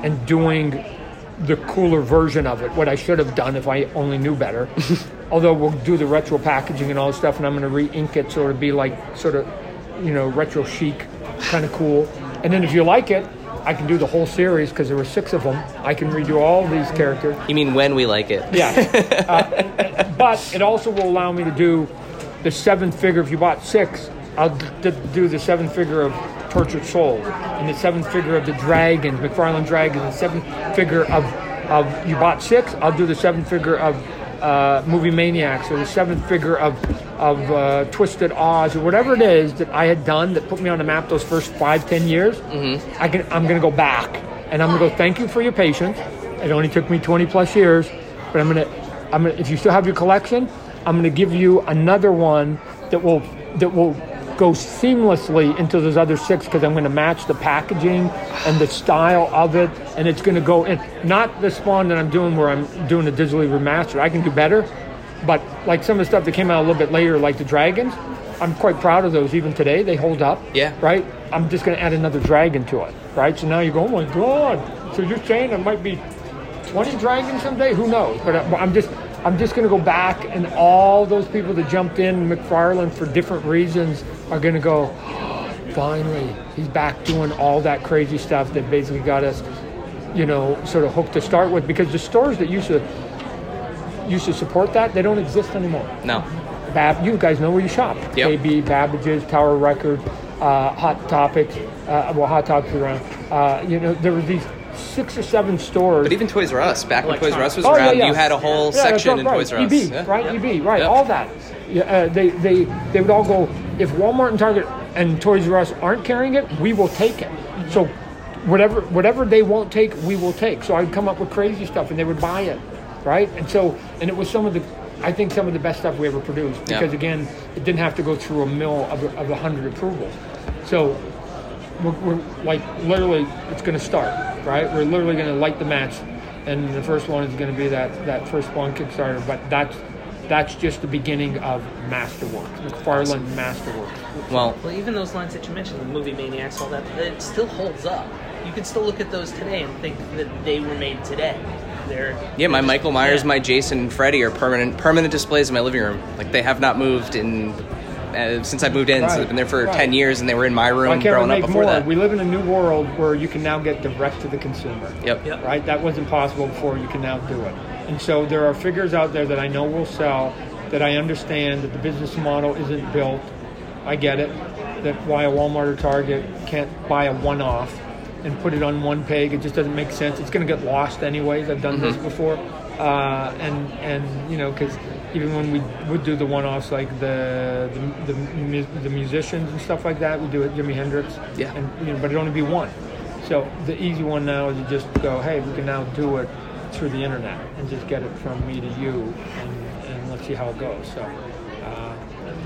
and doing the cooler version of it, what I should have done if I only knew better. Although we'll do the retro packaging and all this stuff, and I'm going to re-ink it so it'll be like sort of, you know, retro chic, kind of cool. And then if you like it, I can do the whole series because there were six of them. I can redo all these characters. You mean when we like it? Yeah. uh, but it also will allow me to do the seventh figure. If you bought six, I'll d- do the seventh figure of Tortured Soul, and the seventh figure of the Dragons, McFarlane Dragons, and the seventh figure of, of you bought six, I'll do the seventh figure of uh, Movie Maniacs, or the seventh figure of of uh, Twisted Oz, or whatever it is that I had done that put me on the map those first five, ten years. Mm-hmm. I can, I'm going to go back, and I'm going to go. Thank you for your patience. It only took me 20 plus years, but I'm going to. I'm to. If you still have your collection, I'm going to give you another one that will that will go seamlessly into those other six because I'm going to match the packaging and the style of it, and it's going to go in. Not the spawn that I'm doing where I'm doing a digitally remastered. I can do better, but like some of the stuff that came out a little bit later, like the dragons, I'm quite proud of those. Even today, they hold up. Yeah. Right. I'm just going to add another dragon to it. Right. So now you go, oh my god. So you're saying there might be 20 dragons someday? Who knows? But I'm just I'm just going to go back, and all those people that jumped in McFarlane for different reasons are going to go. Finally, he's back doing all that crazy stuff that basically got us, you know, sort of hooked to start with. Because the stores that used to used to support that, they don't exist anymore. No. Bab, you guys know where you shop. Yep. KB, Babbage's, Tower Records, uh, Hot Topics. Uh, well, Hot Topics around. Uh, you know, there were these six or seven stores. But even Toys R Us, back when Toys R Us was Oh, around, yeah. you had a whole Yeah, section in right. Toys R Us. EB, Yeah. right? EB, right? Yep. All that. Yeah, uh, they they they would all go. If Walmart and Target and Toys R Us aren't carrying it, we will take it. So whatever whatever they won't take, we will take. So I'd come up with crazy stuff, and they would buy it, right? And so and it was some of the. I think some of the best stuff we ever produced Yeah. because again, it didn't have to go through a mill of a, of hundred approvals. So we're, we're like literally it's going to start right we're literally going to light the match and the first one is going to be that that first spawn kickstarter but that's that's just the beginning of masterwork mcfarlane masterwork Well, Well, even those lines that you mentioned, the movie Maniacs, all that, it still holds up. You can still look at those today and think that they were made today. They're yeah, my they're just- Michael Myers, yeah. my Jason, and Freddy are permanent permanent displays in my living room. Like they have not moved in uh, since I moved in. So Right, they've been there for right. ten years, and they were in my room Why growing up before more? that. We live in a new world where you can now get direct to the consumer. Yep. Yep. Right? That wasn't possible before. You can now do it. And so there are figures out there that I know will sell, that I understand that the business model isn't built. I get it. That why a Walmart or Target can't buy a one off and put it on one peg. It just doesn't make sense. It's going to get lost anyways. I've done this Mhm. before. Uh, and, and, you know, because even when we would do the one-offs like the the, the the musicians and stuff like that, we do it Jimi Hendrix. Yeah. And you know, but it'd only be one. So the easy one now is to just go, hey, we can now do it through the internet and just get it from me to you, and, and let's see how it goes. So uh,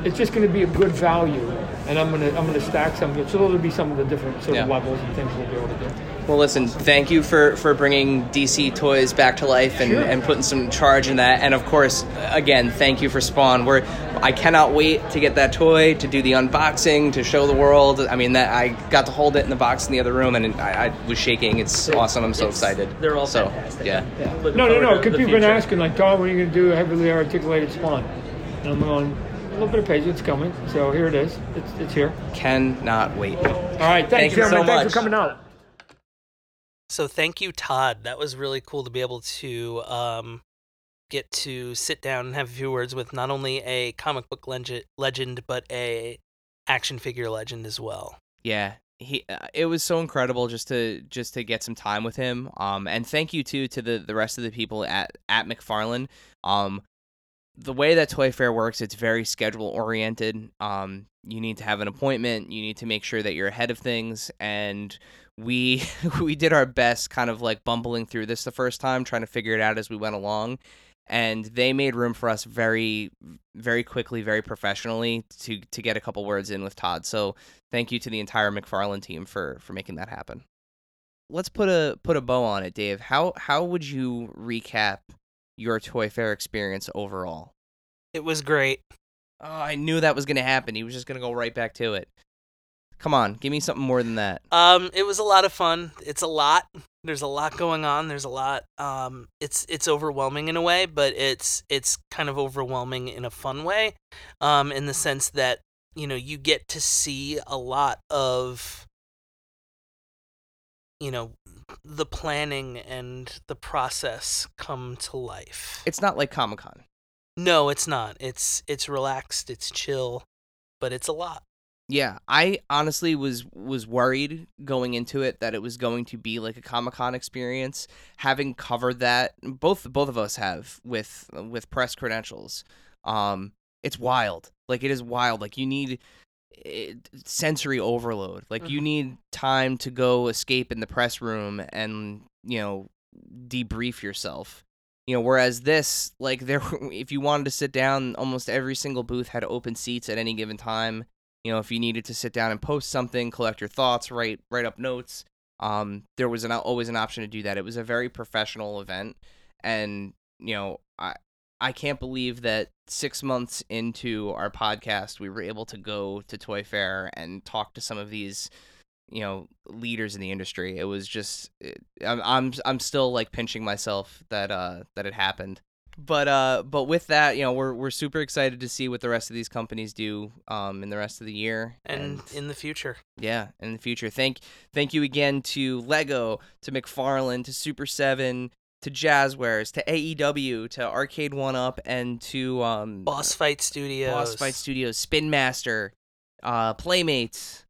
it's just going to be a good value, and I'm gonna I'm gonna stack some. So there'll be some of the different sort of Yeah. levels and things we'll be able to do. Well, listen, thank you for, for bringing DC toys back to life and, Sure. and putting some charge in that. And of course, again, thank you for Spawn. We're, I cannot wait to get that toy, to do the unboxing, to show the world. I mean, that I got to hold it in the box in the other room, and I, I was shaking. It's awesome. I'm so excited. they're all so, fantastic. Yeah. Looking No, no, no. Because people have been asking, like, Tom, when are you going to do a heavily articulated spawn? And I'm going, a little bit of patience coming. So here it is. It's, it's here. Cannot wait. All right. Thanks, Thank you so gentlemen. Thanks for coming out. So thank you, Todd. That was really cool to be able to um, get to sit down and have a few words with not only a comic book legend, legend but a action figure legend as well. Yeah, he uh, it was so incredible just to just to get some time with him. Um, and thank you too to the the rest of the people at at McFarlane. Um, the way that Toy Fair works, it's very schedule oriented. Um, you need to have an appointment. You need to make sure that you're ahead of things, and we we did our best, kind of like bumbling through this the first time, trying to figure it out as we went along. And they made room for us very, very quickly, very professionally to to get a couple words in with Todd. So thank you to the entire McFarlane team for for making that happen. Let's put a put a bow on it, Dave. How how would you recap your Toy Fair experience overall? It was great. Oh, I knew that was going to happen. He was just going to go right back to it. Come on, give me something more than that. Um, it was a lot of fun. It's a lot. There's a lot going on. There's a lot. Um, it's it's overwhelming in a way, but it's it's kind of overwhelming in a fun way. Um, in the sense that you know you get to see a lot of you know the planning and the process come to life. It's not like Comic Con. No, it's not. It's it's relaxed, it's chill, but it's a lot. Yeah, I honestly was was worried going into it that it was going to be like a Comic Con experience. Having covered that, both both of us have with with press credentials. Um, it's wild. Like it is wild. Like you need it, sensory overload. Like mm-hmm. you need time to go escape in the press room and you know debrief yourself. You know, whereas this, like there, if you wanted to sit down, almost every single booth had open seats at any given time you know, if you needed to sit down and post something, collect your thoughts, write write up notes, um, there was an always an option to do that. It was a very professional event, and you know, I I can't believe that six months into our podcast, we were able to go to Toy Fair and talk to some of these, you know, leaders in the industry. It was just, it, I'm I'm I'm still like pinching myself that uh that it happened but uh but with that you know we're we're super excited to see what the rest of these companies do um in the rest of the year and, and in the future. Yeah in the future. Thank thank you again to lego to mcfarlane to super 7 to Jazwares, to AEW, to Arcade1Up, and to um, Boss Fight Studios, Boss Fight Studios, Spin Master, uh, Playmates,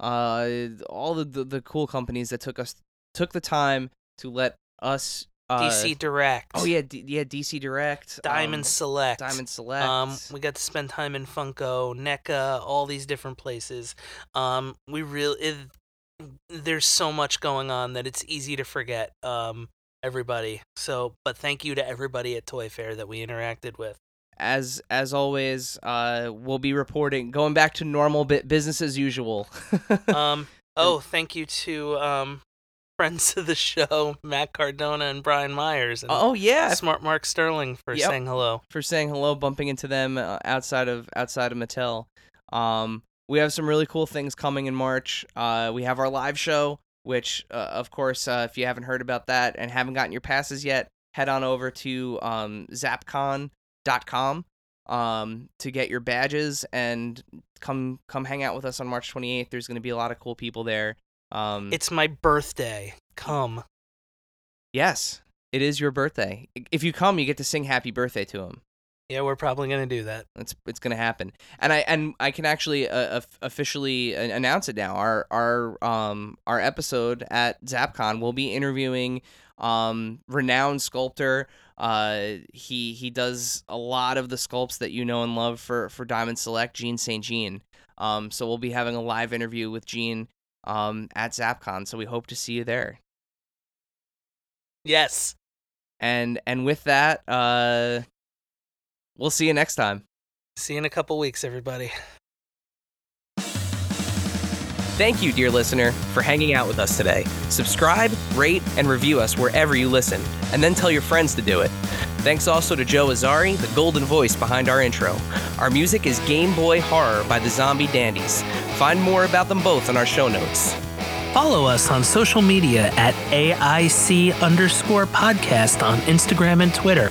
uh, all the, the the cool companies that took us took the time to let us uh, DC Direct. Oh yeah, D- yeah, DC Direct. Diamond um, Select. Diamond Select. Um, we got to spend time in Funko, NECA, all these different places. Um, we really there's so much going on that it's easy to forget. Um, everybody. So, but thank you to everybody at Toy Fair that we interacted with. As as always, uh, we'll be reporting going back to normal bit business as usual. um. Oh, thank you to um friends of the show, Matt Cardona and Brian Myers. And oh yeah, Smart Mark Sterling for yep. saying hello. For saying hello, bumping into them uh, outside of outside of Mattel. Um, we have some really cool things coming in March. Uh, we have our live show, which uh, of course, uh, if you haven't heard about that and haven't gotten your passes yet, head on over to um, zapcon.com um, to get your badges and come come hang out with us on March 28th. There's going to be a lot of cool people there. Um, it's my birthday. Come. Yes, it is your birthday. If you come, you get to sing happy birthday to him. Yeah, we're probably gonna do that. It's it's gonna happen, and I and I can actually uh, officially announce it now. Our our um our episode at ZapCon will be interviewing um renowned sculptor. Uh, he he does a lot of the sculpts that you know and love for for Diamond Select, Jean St. Jean. Um, so we'll be having a live interview with Jean um, at ZapCon. So we hope to see you there. Yes. And and with that, uh, we'll see you next time. See you in a couple weeks, everybody. Thank you, dear listener, for hanging out with us today. Subscribe, rate, and review us wherever you listen, and then tell your friends to do it. Thanks also to Joe Azari, the golden voice behind our intro. Our music is Game Boy Horror by the Zombie Dandies. Find more about them both in our show notes. Follow us on social media at AIC underscore podcast on Instagram and Twitter.